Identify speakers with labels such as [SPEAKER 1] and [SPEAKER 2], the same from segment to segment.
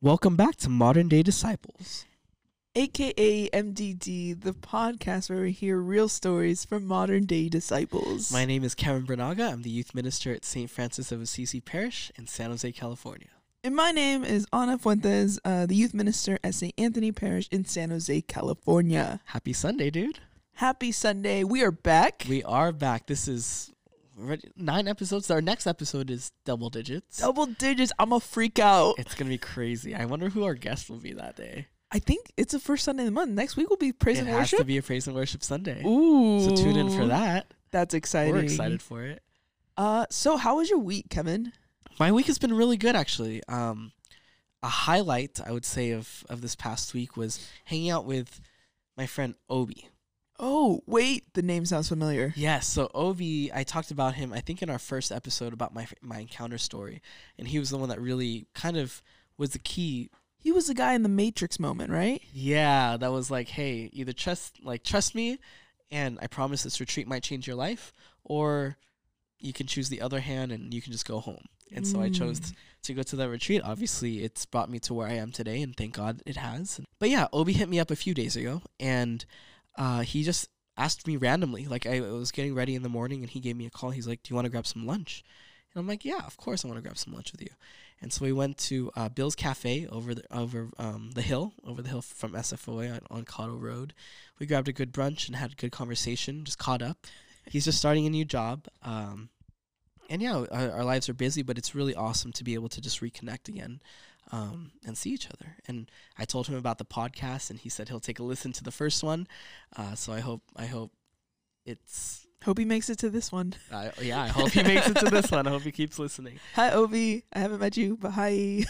[SPEAKER 1] Welcome back to Modern Day Disciples.
[SPEAKER 2] aka MDD, the podcast where we hear real stories from modern day disciples.
[SPEAKER 1] My name is Kevin Bernaga. I'm the youth minister at St. Francis of Assisi Parish in San Jose, California.
[SPEAKER 2] and my name is Ana Fuentes, uh, the youth minister at St. Anthony Parish in San Jose, California.
[SPEAKER 1] Happy Sunday, dude.
[SPEAKER 2] Happy Sunday. We are back.
[SPEAKER 1] We are back. This is already nine episodes. Our next episode is double digits.
[SPEAKER 2] Double digits. I'm a freak out.
[SPEAKER 1] It's going to be crazy. I wonder who our guest will be that day.
[SPEAKER 2] I think it's the first Sunday of the month. Next week will be praise
[SPEAKER 1] it
[SPEAKER 2] and worship.
[SPEAKER 1] It has to be a praise and worship Sunday.
[SPEAKER 2] Ooh.
[SPEAKER 1] So tune in for that.
[SPEAKER 2] That's exciting.
[SPEAKER 1] We're excited for it.
[SPEAKER 2] Uh, so how was your week, Kevin?
[SPEAKER 1] My week has been really good, actually. Um, a highlight, I would say, of, of this past week was hanging out with my friend Obi.
[SPEAKER 2] Oh, wait, the name sounds familiar.
[SPEAKER 1] Yes, so Obi, I talked about him, I think, in our first episode about my my encounter story, and he was the one that really kind of was the key.
[SPEAKER 2] He was the guy in the Matrix moment, right?
[SPEAKER 1] Yeah, that was like, hey, either trust like trust me, and I promise this retreat might change your life, or you can choose the other hand and you can just go home. And so I chose
[SPEAKER 2] Mm.
[SPEAKER 1] to go to that retreat. Obviously, it's brought me to where I am today, and thank God it has. But yeah, Obi hit me up a few days ago, and uh, he just asked me randomly. Like I was getting ready in the morning, and he gave me a call. He's like, "Do you want to grab some lunch?" And I'm like, "Yeah, of course I want to grab some lunch with you." And so we went to uh, Bill's Cafe over the over um, the hill, over the hill from SFOA on, on Cottle Road. We grabbed a good brunch and had a good conversation. Just caught up. He's just starting a new job. Um, and yeah, our, our lives are busy, but it's really awesome to be able to just reconnect again um, and see each other. And I told him about the podcast, and he said he'll take a listen to the first one. Uh, so I hope I hope it's
[SPEAKER 2] Hope he makes it to this one.
[SPEAKER 1] uh, yeah. I hope he makes it to this one. I hope he keeps listening.
[SPEAKER 2] Hi, Obi. I haven't met you, but hi.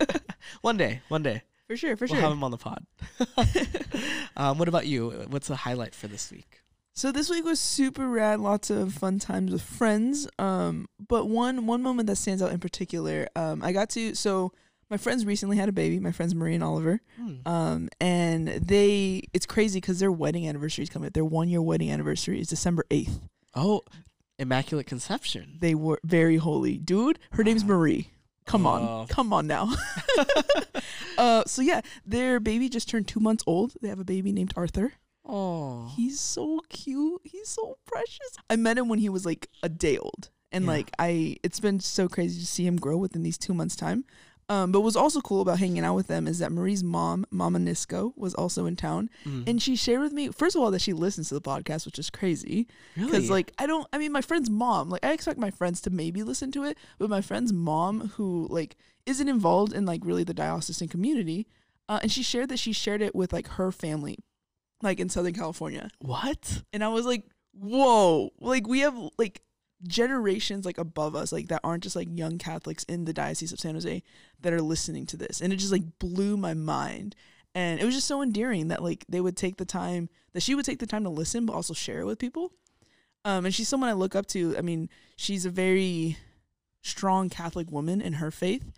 [SPEAKER 1] one day, one day
[SPEAKER 2] for sure, for sure.
[SPEAKER 1] we'll have him on the pod. um, what about you? What's the highlight for this week?
[SPEAKER 2] So this week was super rad. Lots of fun times with friends. Um, but one one moment that stands out in particular, um, I got to. So my friends recently had a baby. My friends Marie and Oliver.
[SPEAKER 1] Hmm.
[SPEAKER 2] Um, and they, it's crazy because their wedding anniversary is coming up. Their one year wedding anniversary is December eighth.
[SPEAKER 1] Oh, Immaculate Conception.
[SPEAKER 2] They were very holy, dude. Her name's Marie. Come
[SPEAKER 1] Oh.
[SPEAKER 2] on, come on now. uh, so yeah, their baby just turned two months old. They have a baby named Arthur.
[SPEAKER 1] Oh,
[SPEAKER 2] He's so cute. He's so precious. I met him when he was like a day old. And
[SPEAKER 1] Yeah.
[SPEAKER 2] like I it's been so crazy to see him grow within these 2 months time. Um but what's also cool about hanging out with them is that Marie's mom, Mama Nisco, was also in town
[SPEAKER 1] Mm.
[SPEAKER 2] and she shared with me first of all that she listens to the podcast, which is crazy
[SPEAKER 1] really?
[SPEAKER 2] because like I don't I mean my friend's mom, like I expect my friends to maybe listen to it, but my friend's mom who like isn't involved in like really the diocesan community, uh, and she shared that she shared it with like her family like in Southern California.
[SPEAKER 1] what?
[SPEAKER 2] And I was like, whoa, like we have like generations like above us, like that aren't just like young Catholics in the Diocese of San Jose that are listening to this. And it just like blew my mind. And it was just so endearing that like they would take the time, that she would take the time to listen, but also share it with people. Um, and she's someone I look up to. I mean, she's a very strong Catholic woman in her faith.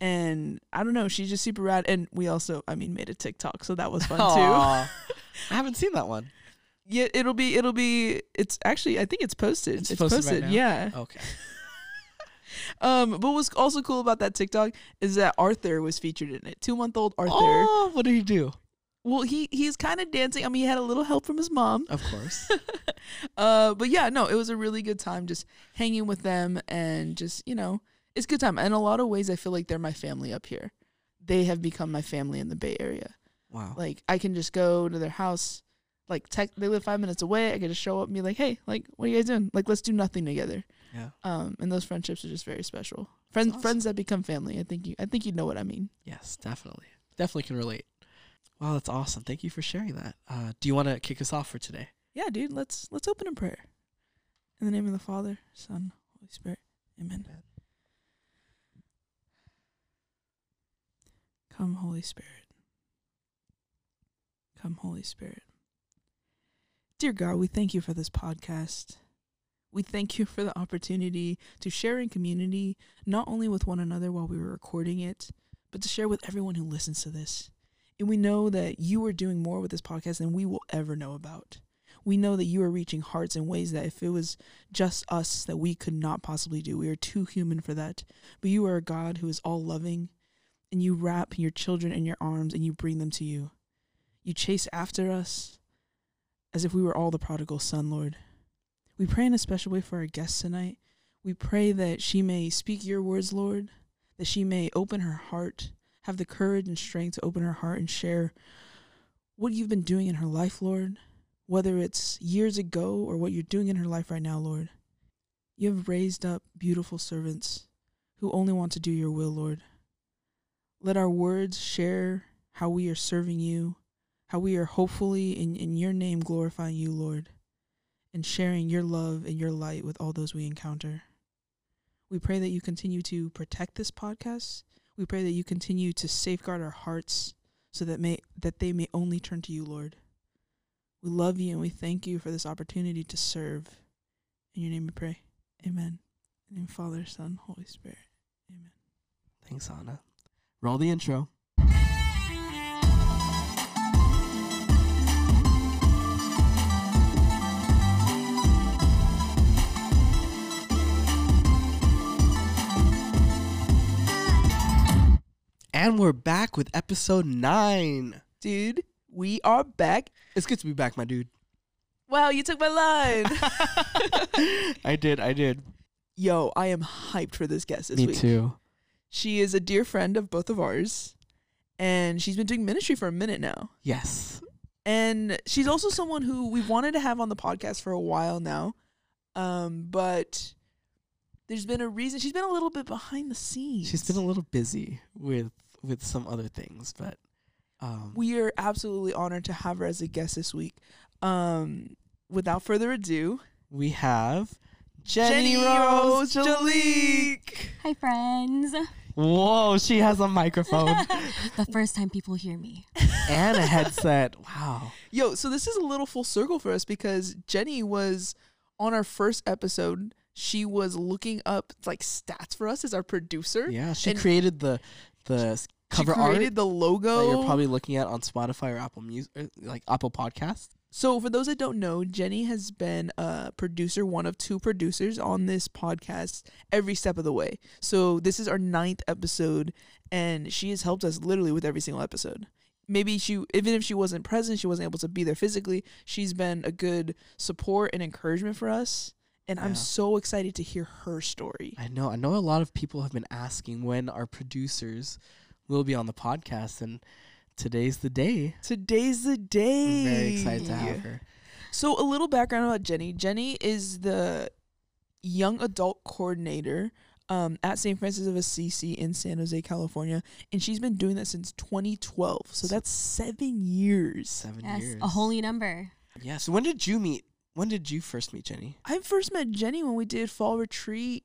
[SPEAKER 2] And I don't know, she's just super rad. And we also, I mean, made a TikTok, so that was fun too.
[SPEAKER 1] I haven't seen that one.
[SPEAKER 2] Yeah, it'll be it'll be it's actually I think it's posted.
[SPEAKER 1] It's
[SPEAKER 2] It's,
[SPEAKER 1] posted
[SPEAKER 2] posted,
[SPEAKER 1] right
[SPEAKER 2] yeah.
[SPEAKER 1] Okay.
[SPEAKER 2] Um but what's also cool about that TikTok is that Arthur was featured in it. 2 month old Arthur.
[SPEAKER 1] Oh, what did he do?
[SPEAKER 2] Well, he he's kind of dancing. I mean, he had a little help from his mom.
[SPEAKER 1] Of course.
[SPEAKER 2] Uh but yeah, no, it was a really good time just hanging with them and just, you know, it's a good time. In a lot of ways I feel like they're my family up here. They have become my family in the Bay Area.
[SPEAKER 1] Wow.
[SPEAKER 2] Like I can just go to their house like tech they live 5 minutes away. I can just show up and be like, "Hey, like what are you guys doing? Like let's do nothing together."
[SPEAKER 1] yeah.
[SPEAKER 2] um, and those friendships are just very special. Friends,
[SPEAKER 1] awesome.
[SPEAKER 2] friends that become family. I think you, I think you know what I mean.
[SPEAKER 1] Yes, definitely. Definitely can relate. Wow, that's awesome. Thank you for sharing that. Uh, do you want to kick us off for today?
[SPEAKER 2] Yeah, dude. Let's let's open in prayer. In the name of the Father, Son, Holy Spirit. Amen. Come, Holy Spirit. Come, Holy Spirit. Dear God, we thank you for this podcast. We thank you for the opportunity to share in community, not only with one another while we were recording it, but to share with everyone who listens to this. And we know that you are doing more with this podcast than we will ever know about. We know that you are reaching hearts in ways that if it was just us that we could not possibly do. We are too human for that. But you are a God who is all loving and you wrap your children in your arms and you bring them to you. You chase after us as if we were all the prodigal son, Lord. We pray in a special way for our guest tonight. We pray that she may speak your words, Lord, that she may open her heart, have the courage and strength to open her heart and share what you've been doing in her life, Lord, whether it's years ago or what you're doing in her life right now, Lord. You have raised up beautiful servants who only want to do your will, Lord. Let our words share how we are serving you, how we are hopefully in, in your name glorifying you, Lord, and sharing your love and your light with all those we encounter. We pray that you continue to protect this podcast. We pray that you continue to safeguard our hearts so that may that they may only turn to you, Lord. We love you and we thank you for this opportunity to serve. In your name we pray. Amen. In Father, Son, Holy Spirit. Amen.
[SPEAKER 1] Thanks, Anna. Roll the intro. And we're back with episode nine.
[SPEAKER 2] Dude, we are back.
[SPEAKER 1] It's good to be back, my dude.
[SPEAKER 2] Wow, you took my line.
[SPEAKER 1] I did, I did.
[SPEAKER 2] Yo, I am hyped for this guest this
[SPEAKER 1] Me
[SPEAKER 2] week.
[SPEAKER 1] too.
[SPEAKER 2] She is a dear friend of both of ours, and she's been doing ministry for a minute now.
[SPEAKER 1] Yes.
[SPEAKER 2] And she's also someone who we've wanted to have on the podcast for a while now. Um, but there's been a reason she's been a little bit behind the scenes.
[SPEAKER 1] She's been a little busy with with some other things, but um
[SPEAKER 2] we are absolutely honored to have her as a guest this week. Um, without further ado,
[SPEAKER 1] we have Jenny, Rose
[SPEAKER 2] Jalik.
[SPEAKER 3] Hi, friends.
[SPEAKER 1] Whoa, she has a microphone
[SPEAKER 3] the first time people hear me.
[SPEAKER 1] and a headset. Wow.
[SPEAKER 2] Yo, so this is a little full circle for us because Jenny was on our first episode. She was looking up like stats for us as our producer.
[SPEAKER 1] Yeah, she
[SPEAKER 2] And-
[SPEAKER 1] created the the s- cover
[SPEAKER 2] she created
[SPEAKER 1] art
[SPEAKER 2] the logo.
[SPEAKER 1] that you're probably looking at on Spotify or Apple Music, er, like Apple Podcast.
[SPEAKER 2] So, for those that don't know, Jenny has been a producer, one of two producers on this podcast every step of the way. So, this is our ninth episode, and she has helped us literally with every single episode. Maybe she, even if she wasn't present, she wasn't able to be there physically, she's been a good support and encouragement for us. And I'm so excited to hear her story.
[SPEAKER 1] I know. I know a lot of people have been asking when our producers will be on the podcast, and today's the day.
[SPEAKER 2] Today's the day.
[SPEAKER 1] We're very excited to have her.
[SPEAKER 2] So, a little background about Jenny. Jenny is the young adult coordinator um, at St. Francis of Assisi in San Jose, California, and she's been doing that since 2012. So
[SPEAKER 1] So-
[SPEAKER 2] that's seven years.
[SPEAKER 1] Seven
[SPEAKER 3] Yes,
[SPEAKER 1] years.
[SPEAKER 3] a holy number.
[SPEAKER 1] Yeah. So when did you meet? When did you first meet Jenny?
[SPEAKER 2] I first met Jenny when we did fall retreat.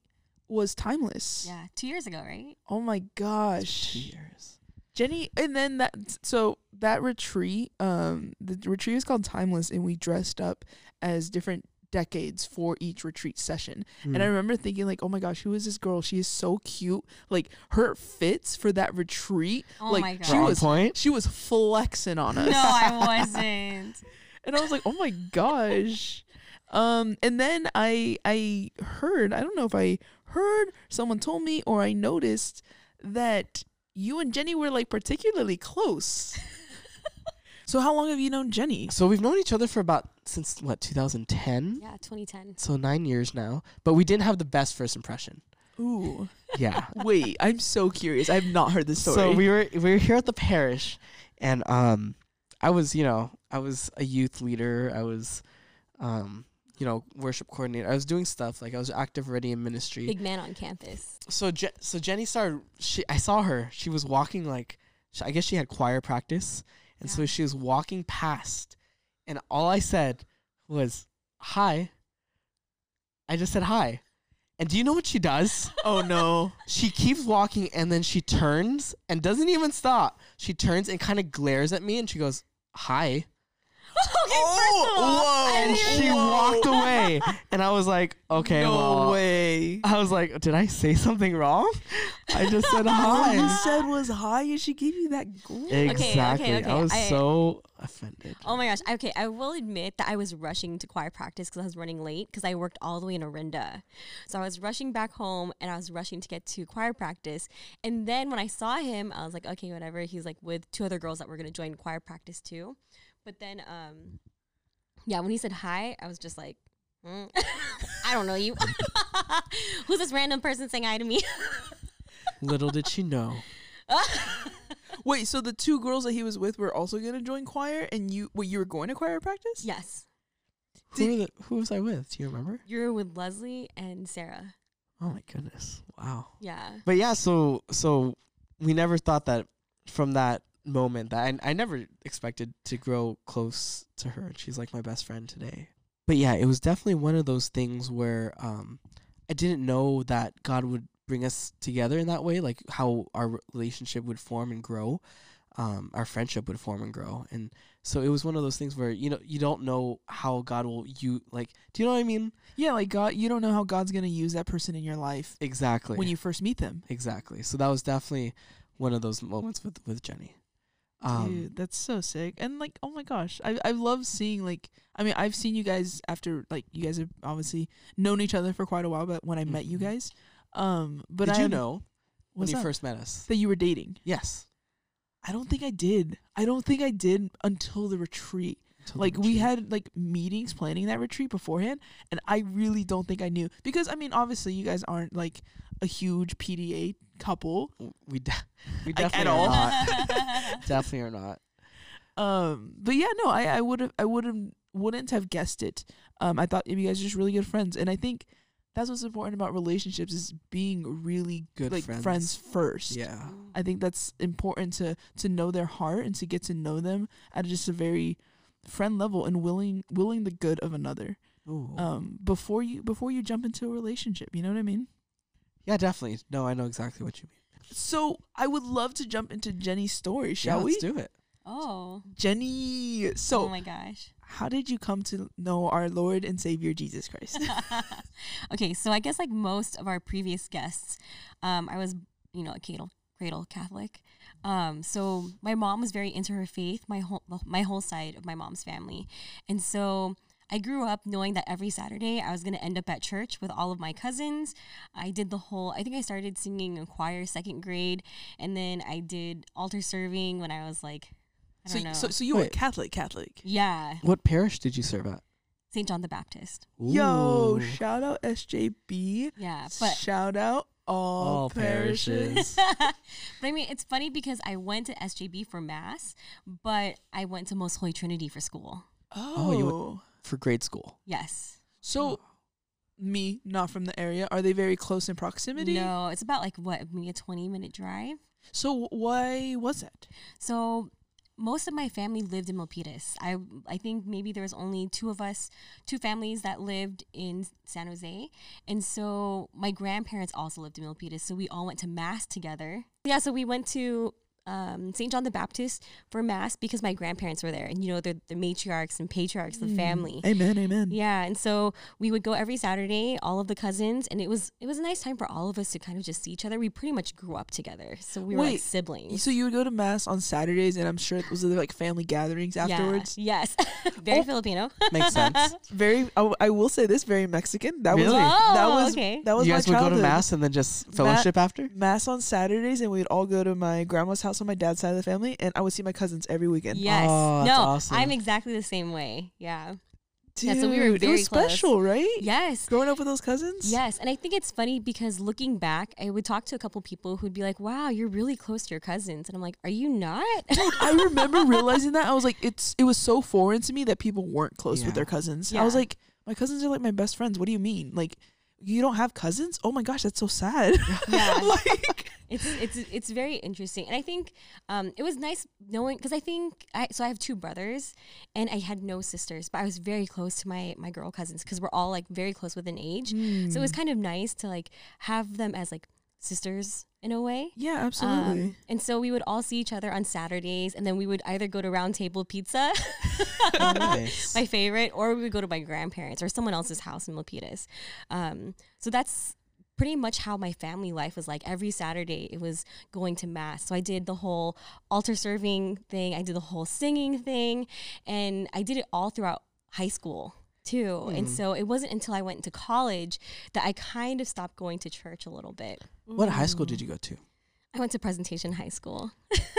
[SPEAKER 2] Was timeless.
[SPEAKER 3] Yeah, two years ago, right?
[SPEAKER 2] Oh my gosh.
[SPEAKER 1] Two
[SPEAKER 2] gosh.
[SPEAKER 1] years.
[SPEAKER 2] Jenny and then that so that retreat um the retreat was called timeless and we dressed up as different decades for each retreat session and i
[SPEAKER 1] Mm.
[SPEAKER 2] remember thinking like oh my gosh who is this girl she is so cute like her fits for that retreat
[SPEAKER 3] Oh
[SPEAKER 2] like
[SPEAKER 3] my god.
[SPEAKER 2] she
[SPEAKER 1] We're
[SPEAKER 2] was
[SPEAKER 1] point.
[SPEAKER 2] she was flexing on us
[SPEAKER 3] no, I wasn't.
[SPEAKER 2] And i was like oh my gosh um and then i i heard i don't know if i heard someone told me or i noticed that you and jenny were like particularly close so how long have you known jenny
[SPEAKER 1] So we've known each other for about since what 2010.
[SPEAKER 3] Yeah, 2010.
[SPEAKER 1] So nine years now, but we didn't have the best first impression.
[SPEAKER 2] ooh
[SPEAKER 1] Yeah.
[SPEAKER 2] wait i'm so curious i've not heard this story
[SPEAKER 1] So we were we were here at the parish, and um, I was you know I was a youth leader. I was, um, you know worship coordinator. I was doing stuff like I was active already in ministry.
[SPEAKER 3] Big man on campus.
[SPEAKER 1] So Je- so Jenny started. She I saw her. She was walking like sh- I guess she had choir practice, and so she was walking past, and all I said was hi. I just said hi. And do you know what she does?
[SPEAKER 2] oh no
[SPEAKER 1] she keeps walking and then she turns and doesn't even stop. She turns and kind of glares at me and she goes, "Hi."
[SPEAKER 2] Oh,
[SPEAKER 1] and she walked away, and I was like, okay,
[SPEAKER 2] no
[SPEAKER 1] well,
[SPEAKER 2] way.
[SPEAKER 1] I was like, did I say something wrong? I just said
[SPEAKER 2] All you said was hi, and she gave you that glare.
[SPEAKER 1] Exactly.
[SPEAKER 3] okay,
[SPEAKER 1] I was
[SPEAKER 3] I-
[SPEAKER 1] so offended.
[SPEAKER 3] Oh my gosh. Okay, I will admit that I was rushing to choir practice because I was running late because I worked all the way in Orinda. So I was rushing back home and I was rushing to get to choir practice. And then when I saw him, I was like, okay, whatever. He's like with two other girls that were going to join choir practice too. But then, um, yeah, when he said hi, I was just like, mm, I don't know you. Who's this random person saying hi to me?
[SPEAKER 1] Little did she know.
[SPEAKER 2] Wait, so the two girls that he was with were also gonna join choir, and you, wait, you were going to choir practice?
[SPEAKER 3] yes.
[SPEAKER 1] Who, were the, who was I with? Do you remember?
[SPEAKER 3] You were with Leslie and Sarah.
[SPEAKER 1] Oh my goodness! Wow.
[SPEAKER 3] Yeah.
[SPEAKER 1] But yeah, so so we never thought that from that moment that I, I never expected to grow close to her. And she's like my best friend today. But yeah, it was definitely one of those things where um I didn't know that God would bring us together in that way, like how our relationship would form and grow, um, our friendship would form and grow. And so it was one of those things where you know you don't know how God will you like. Do you know what I mean?
[SPEAKER 2] Yeah, like God, you don't know how God's gonna use that person in your life
[SPEAKER 1] Exactly.
[SPEAKER 2] when you first meet them.
[SPEAKER 1] Exactly. So that was definitely one of those moments with with Jenny. Um,
[SPEAKER 2] Dude, that's so sick. And like, oh my gosh, I I love seeing like, I mean, I've seen you guys after like you guys have obviously known each other for quite a while, but when I met you
[SPEAKER 1] Mhm.
[SPEAKER 2] guys, um, but
[SPEAKER 1] did
[SPEAKER 2] I
[SPEAKER 1] you know when you first met us?
[SPEAKER 2] that you were dating?
[SPEAKER 1] Yes.
[SPEAKER 2] I don't think I did. I don't think I did until the retreat. Like we had like meetings planning that retreat beforehand and i really don't think i knew because i mean obviously you guys aren't like a huge pda couple
[SPEAKER 1] we de- we
[SPEAKER 2] Like, at
[SPEAKER 1] definitely
[SPEAKER 2] all?
[SPEAKER 1] are not. definitely are not.
[SPEAKER 2] um but yeah no i i would have i would have wouldn't have guessed it um i thought you guys are just really good friends and i think that's what's important about relationships is being really
[SPEAKER 1] Good
[SPEAKER 2] like
[SPEAKER 1] friends.
[SPEAKER 2] friends first
[SPEAKER 1] Yeah.
[SPEAKER 2] I think that's important to to know their heart and to get to know them at just a very friend level and willing willing the good of another.
[SPEAKER 1] Ooh.
[SPEAKER 2] Um before you before you jump into a relationship, you know what I mean?
[SPEAKER 1] yeah, definitely. No, I know exactly what you mean.
[SPEAKER 2] So, I would love to jump into Jenny's story, shall
[SPEAKER 1] yeah,
[SPEAKER 2] we?
[SPEAKER 1] Let's do it.
[SPEAKER 3] Oh.
[SPEAKER 2] Jenny, so
[SPEAKER 3] oh my gosh.
[SPEAKER 2] how did you come to know our Lord and Savior Jesus Christ?
[SPEAKER 3] okay, so I guess like most of our previous guests, um, I was, you know, a cradle, cradle Catholic. Um, so my mom was very into her faith, my whole my whole side of my mom's family, and so I grew up knowing that every Saturday I was gonna end up at church with all of my cousins. I did the whole. I think I started singing in choir second grade, and then I did altar serving when I was like, I
[SPEAKER 2] so,
[SPEAKER 3] don't know.
[SPEAKER 2] so so you were Catholic Catholic.
[SPEAKER 3] yeah,
[SPEAKER 1] What parish did you serve at?
[SPEAKER 3] St. John the Baptist.
[SPEAKER 2] Yo, shout out SJB.
[SPEAKER 3] Yeah, but
[SPEAKER 2] shout out all,
[SPEAKER 1] All
[SPEAKER 2] parishes.
[SPEAKER 1] parishes.
[SPEAKER 3] but I mean, it's funny because I went to SJB for mass, but I went to Most Holy Trinity for school.
[SPEAKER 2] Oh,
[SPEAKER 1] you went- oh. for grade school.
[SPEAKER 3] Yes.
[SPEAKER 2] so oh. me not from the area. Are they very close in proximity?
[SPEAKER 3] No, it's about like what, maybe a 20 minute drive.
[SPEAKER 2] So why was it?
[SPEAKER 3] So most of my family lived in Milpitas. I I think maybe there was only two of us, two families that lived in San Jose, and so my grandparents also lived in Milpitas. So we all went to mass together. Yeah, so we went to um, St. John the Baptist for mass because my grandparents were there, and you know they're the matriarchs and patriarchs of the family.
[SPEAKER 2] Amen, amen.
[SPEAKER 3] Yeah, and so we would go every Saturday, all of the cousins, and it was it was a nice time for all of us to kind of just see each other. We pretty much grew up together, so we were like siblings.
[SPEAKER 2] So you would go to mass on Saturdays, and I'm sure it was like family gatherings
[SPEAKER 3] Yeah,
[SPEAKER 2] afterwards.
[SPEAKER 3] Yes, very
[SPEAKER 2] Oh.
[SPEAKER 3] Filipino.
[SPEAKER 1] Makes sense.
[SPEAKER 2] Very, I, w- I will say this, very Mexican. That
[SPEAKER 1] Really?
[SPEAKER 2] was that
[SPEAKER 3] Oh,
[SPEAKER 2] was
[SPEAKER 3] okay.
[SPEAKER 2] that was
[SPEAKER 1] you
[SPEAKER 2] my
[SPEAKER 1] guys would go to mass and then just fellowship after?
[SPEAKER 2] Mass on Saturdays, and we'd all go to my grandma's house on my dad's side of the family, and I would see my cousins every weekend.
[SPEAKER 3] Yes.
[SPEAKER 1] Oh, that's
[SPEAKER 3] no,
[SPEAKER 1] awesome.
[SPEAKER 3] I'm exactly the same way. Yeah.
[SPEAKER 2] Dude,
[SPEAKER 3] Yeah, so we were
[SPEAKER 2] it
[SPEAKER 3] very
[SPEAKER 2] was
[SPEAKER 3] close.
[SPEAKER 2] special, right?
[SPEAKER 3] Yes.
[SPEAKER 2] Growing up with those cousins.
[SPEAKER 3] Yes, and I think it's funny because looking back, I would talk to a couple people who'd be like, "Wow, you're really close to your cousins," and I'm like, "Are you not?"
[SPEAKER 2] Dude, I remember realizing that I was like, it's it was so foreign to me that people weren't close with their cousins. I was like, my cousins are like my best friends. What do you mean? Like, you don't have cousins? Oh my gosh, that's so sad.
[SPEAKER 3] Yeah.
[SPEAKER 2] like,
[SPEAKER 3] it's it's it's very interesting, and I think um, it was nice knowing because I think I so I have two brothers, and I had no sisters, but I was very close to my my girl cousins because we're all like very close within age. So it was kind of nice to like have them as like sisters in a way.
[SPEAKER 2] Yeah, absolutely.
[SPEAKER 3] Um, and so we would all see each other on Saturdays, and then we would either go to Round Table Pizza,
[SPEAKER 1] Nice.
[SPEAKER 3] my favorite, or we would go to my grandparents or someone else's house in Milpitas. Um, so that's pretty much how my family life was like. Every Saturday, it was going to mass. So I did the whole altar serving thing, I did the whole singing thing, and I did it all throughout high school too. And hmm. so it wasn't until I went into college that I kind of stopped going to church a little bit.
[SPEAKER 1] what high mm. school did you go to?
[SPEAKER 3] I went to Presentation High School.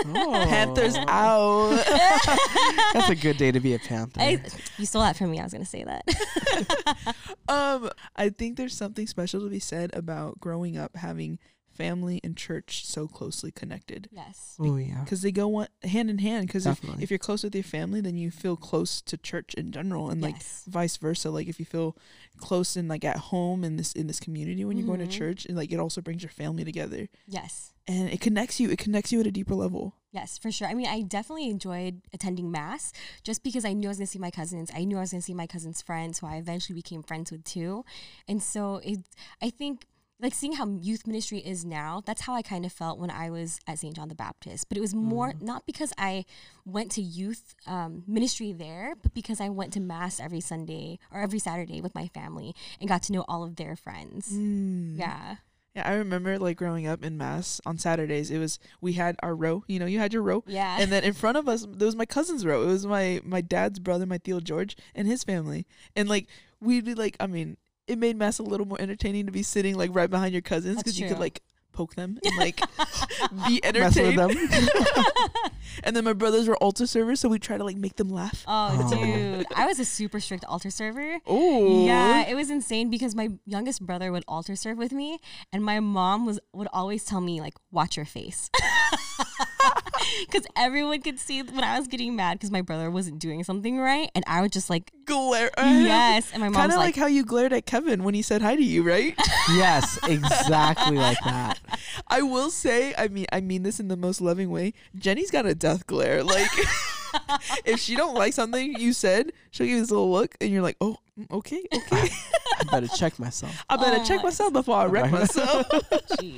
[SPEAKER 1] Oh.
[SPEAKER 2] Panthers out.
[SPEAKER 1] That's a good day to be a Panther.
[SPEAKER 3] I, you stole that from me. I was going to say that.
[SPEAKER 2] um, I think there's something special to be said about growing up having family and church so closely connected
[SPEAKER 3] yes.
[SPEAKER 1] oh yeah.
[SPEAKER 2] because they go one, hand in hand. Because if, if you're close with your family, then you feel close to church in general, and like
[SPEAKER 3] yes.
[SPEAKER 2] vice versa. Like if you feel close and like at home in this in this community when you're going to
[SPEAKER 3] Mhm.
[SPEAKER 2] church, and like it also brings your family together,
[SPEAKER 3] Yes.
[SPEAKER 2] and it connects you. It connects you at a deeper level.
[SPEAKER 3] Yes, for sure. I mean, I definitely enjoyed attending mass just because I knew I was going to see my cousins. I knew I was going to see my cousins' friends, who I eventually became friends with too. And so it, I think, like seeing how youth ministry is now, that's how I kind of felt when I was at St. John the Baptist. But it was more not because I went to youth um, ministry there, but because I went to mass every Sunday or every Saturday with my family and got to know all of their friends.
[SPEAKER 2] Mm.
[SPEAKER 3] Yeah.
[SPEAKER 2] Yeah, I remember like growing up in mass on Saturdays. It was we had our row. You know, you had your row,
[SPEAKER 3] Yeah.
[SPEAKER 2] and then in front of us there was my cousin's row. It was my my dad's brother, my Tío George, and his family. And like we'd be like, I mean, it made mass a little more entertaining to be sitting like right behind your cousins because you could like poke them and like be entertained.
[SPEAKER 1] them.
[SPEAKER 2] and then my brothers were altar servers, so we try to like make them laugh.
[SPEAKER 3] oh,
[SPEAKER 1] Oh.
[SPEAKER 3] dude. I was a super strict altar server.
[SPEAKER 2] Oh,
[SPEAKER 3] Yeah, it was insane because my youngest brother would altar serve with me, and my mom was would always tell me like, "Watch your face," because everyone could see when I was getting mad because my brother wasn't doing something right, and I would just like,
[SPEAKER 2] glare.
[SPEAKER 3] "Yes," and my
[SPEAKER 2] Kind
[SPEAKER 3] mom's
[SPEAKER 2] of like,
[SPEAKER 3] like,
[SPEAKER 2] how you glared at Kevin when he said hi to you, right?
[SPEAKER 1] yes, exactly like that.
[SPEAKER 2] I will say, I mean, I mean this in the most loving way. Jenny's got a death glare. Like, if she don't like something you said, she'll give you this little look, and you're like, "Oh, mm, okay, okay."
[SPEAKER 1] I better check myself.
[SPEAKER 2] I better
[SPEAKER 3] Oh
[SPEAKER 2] check
[SPEAKER 3] my-
[SPEAKER 2] myself before I wreck myself.
[SPEAKER 3] "Jeez."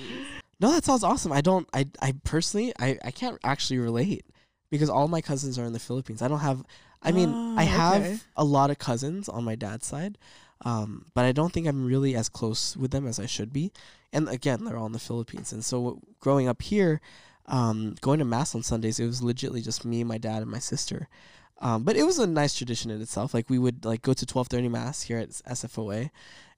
[SPEAKER 1] No, that sounds awesome. I don't. I. I personally. I. I can't actually relate because all my cousins are in the Philippines. I don't have. I mean,
[SPEAKER 2] Oh,
[SPEAKER 1] I have
[SPEAKER 2] okay.
[SPEAKER 1] a lot of cousins on my dad's side, um, but I don't think I'm really as close with them as I should be. And again, they're all in the Philippines. And so growing up here, um, going to mass on Sundays, it was legitly just me, my dad, and my sister. Um, but it was a nice tradition in itself. Like we would like go to twelve thirty mass here at SFOA,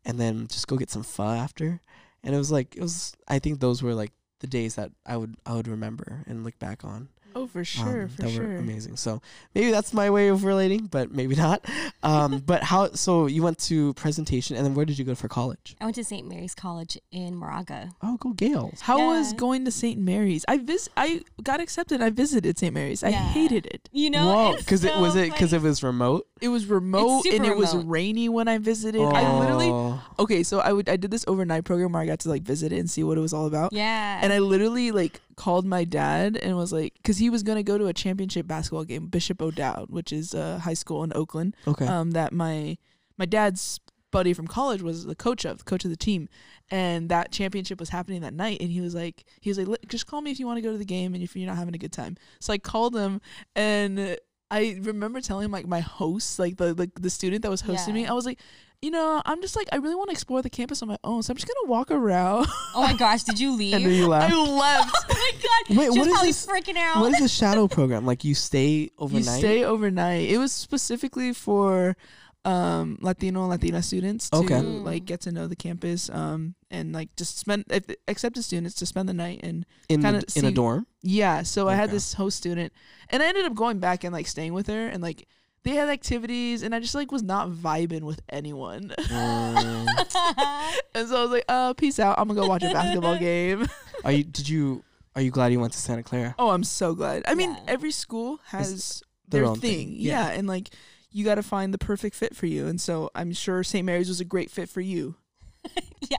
[SPEAKER 1] and then just go get some pho after. And it was like it was. I think those were like the days that I would I would remember and look back on.
[SPEAKER 2] Oh, for sure,
[SPEAKER 1] um,
[SPEAKER 2] for
[SPEAKER 1] that
[SPEAKER 2] sure.
[SPEAKER 1] were amazing. So maybe that's my way of relating, but maybe not. Um, but how? So you went to presentation, and then where did you go for college?
[SPEAKER 3] I went to St. Mary's College in Moraga.
[SPEAKER 1] Oh, go Gaels.
[SPEAKER 2] How was going to St. Mary's? I vis- I got accepted. I visited St. Mary's. I
[SPEAKER 3] Yeah.
[SPEAKER 2] hated it.
[SPEAKER 3] You know,
[SPEAKER 1] Whoa,
[SPEAKER 3] it's
[SPEAKER 1] because it was it because it was remote.
[SPEAKER 2] It was remote and it was rainy when I visited. I literally
[SPEAKER 1] Oh.
[SPEAKER 2] okay. So I would I did this overnight program where I got to like visit it and see what it was all about.
[SPEAKER 3] Yeah.
[SPEAKER 2] And I literally like called my dad and was like, because he was gonna go to a championship basketball game, Bishop O'Dowd, which is a high school in Oakland.
[SPEAKER 1] okay.
[SPEAKER 2] Um, that my my dad's buddy from college was the coach of, the coach of the team, and that championship was happening that night. And he was like, he was like, "Li- just call me if you want to go to the game and if you're not having a good time. So I called him and. I remember telling like my host, like the the, the student that was hosting me, I was like, you know, I'm just like I really want to explore the campus on my own, so I'm just gonna walk around.
[SPEAKER 3] oh my gosh, did you leave?
[SPEAKER 1] and then you left.
[SPEAKER 2] I left.
[SPEAKER 3] oh my god.
[SPEAKER 1] Wait, what is
[SPEAKER 3] probably
[SPEAKER 1] this-
[SPEAKER 3] freaking out.
[SPEAKER 1] what is the shadow program? Like you stay overnight?
[SPEAKER 2] You stay overnight. It was specifically for um Latino and Latina students to
[SPEAKER 1] Okay.
[SPEAKER 3] Mm.
[SPEAKER 2] like get to know the campus um and like just spend if accepted students to spend the night and
[SPEAKER 1] in
[SPEAKER 2] kinda
[SPEAKER 1] in a dorm.
[SPEAKER 2] yeah so I had this host student and I ended up going back and like staying with her and like they had activities and I just like was not vibing with anyone
[SPEAKER 1] Mm.
[SPEAKER 2] and so I was like uh peace out I'm gonna go watch a basketball game
[SPEAKER 1] are you? Did you? Are you glad you went to Santa Clara?
[SPEAKER 2] oh I'm so glad I mean every school has
[SPEAKER 1] their
[SPEAKER 2] their,
[SPEAKER 1] own
[SPEAKER 2] thing.
[SPEAKER 1] thing.
[SPEAKER 2] Yeah.
[SPEAKER 1] Yeah.
[SPEAKER 2] and like you got to find the perfect fit for you. And so I'm sure St. Mary's was a great fit for you.
[SPEAKER 3] yeah.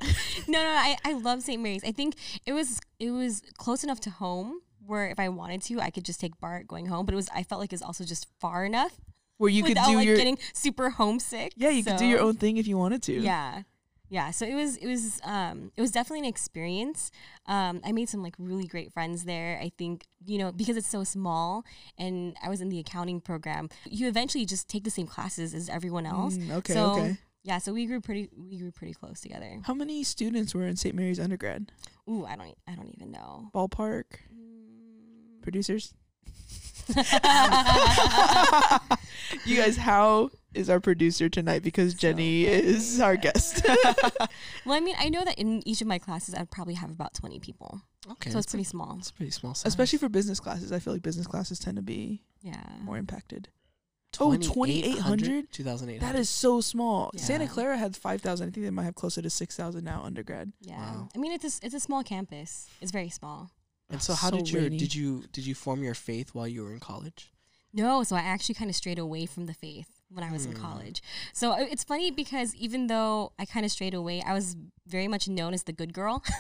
[SPEAKER 3] No, no, I, I love St. Mary's. I think it was it was close enough to home where if I wanted to, I could just take BART going home. But it was I felt like it was also just far enough
[SPEAKER 2] Where you could do
[SPEAKER 3] like
[SPEAKER 2] your
[SPEAKER 3] getting super homesick.
[SPEAKER 2] Yeah, you could do your own thing if you wanted to.
[SPEAKER 3] Yeah. yeah so it was it was um it was definitely an experience um i made some like really great friends there i think you know because it's so small and i was in the accounting program you eventually just take the same classes as everyone else
[SPEAKER 2] Mm, okay,
[SPEAKER 3] so
[SPEAKER 2] okay.
[SPEAKER 3] yeah so we grew pretty we grew pretty close together
[SPEAKER 2] How many students were in St. Mary's undergrad?
[SPEAKER 3] ooh i don't I don't even know
[SPEAKER 2] Ballpark producers. you guys, how is our producer tonight? Because Jenny is our guest.
[SPEAKER 3] well i mean i know that in each of my classes i'd probably have about 20 people
[SPEAKER 1] Okay,
[SPEAKER 3] so it's
[SPEAKER 1] that's
[SPEAKER 3] pretty small
[SPEAKER 1] It's pretty small size.
[SPEAKER 2] Especially for business classes. I feel like business classes tend to be
[SPEAKER 3] yeah
[SPEAKER 2] more impacted. Oh, 2,800?
[SPEAKER 1] 2,800.
[SPEAKER 2] That is so small. Santa Clara had 5,000. I think they might have closer to 6,000 now undergrad.
[SPEAKER 3] yeah
[SPEAKER 1] Wow.
[SPEAKER 3] i mean it's a, s- it's a small campus it's very small
[SPEAKER 1] And so, how
[SPEAKER 2] So
[SPEAKER 1] did your
[SPEAKER 2] rainy.
[SPEAKER 1] did you did you form your faith while you were in college?
[SPEAKER 3] No, so I actually kind of strayed away from the faith when I was in
[SPEAKER 1] Hmm.
[SPEAKER 3] college. So uh, it's funny because even though I kind of strayed away, I was very much known as the good girl.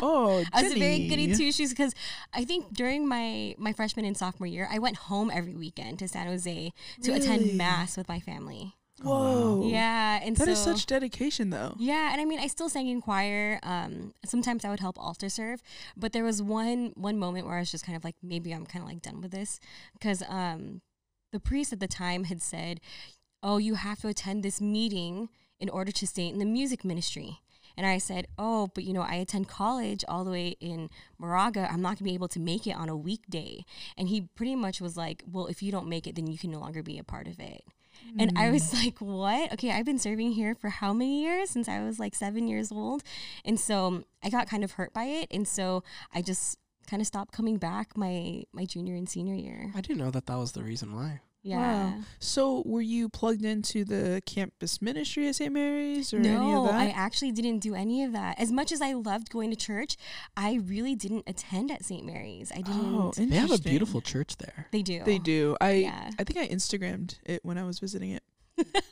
[SPEAKER 2] Oh,
[SPEAKER 3] I was a very goody two shoes because I think during my my freshman and sophomore year, I went home every weekend to San Jose to
[SPEAKER 2] Really?
[SPEAKER 3] attend mass with my family.
[SPEAKER 2] Whoa.
[SPEAKER 3] Yeah, and
[SPEAKER 2] That
[SPEAKER 3] so
[SPEAKER 2] is such dedication, though.
[SPEAKER 3] yeah, and I mean, I still sang in choir. Um, sometimes I would help altar serve, but there was one one moment where I was just kind of like, maybe I'm kind of like done with this, because um, the priest at the time had said, "Oh, you have to attend this meeting in order to stay in the music ministry." And I said, "Oh, but you know, I attend college all the way in Moraga. I'm not gonna be able to make it on a weekday." And he pretty much was like, "Well, if you don't make it, then you can no longer be a part of it." And I mm. was like, what? Okay, I've been serving here for how many years? Since I was like seven years old. And so um, I got kind of hurt by it. And so I just kind of stopped coming back my my junior and senior year.
[SPEAKER 1] I didn't know that that was the reason why.
[SPEAKER 3] Yeah.
[SPEAKER 2] So, were you plugged into the campus ministry at St. Mary's or any of
[SPEAKER 3] No,
[SPEAKER 2] that?
[SPEAKER 3] I actually didn't do any of that. As much as I loved going to church, I really didn't attend at St. Mary's. I didn't.
[SPEAKER 2] oh,
[SPEAKER 1] They have a beautiful church there.
[SPEAKER 3] they do.
[SPEAKER 2] They do. I
[SPEAKER 3] Yeah.
[SPEAKER 2] I think I Instagrammed it when I was visiting it.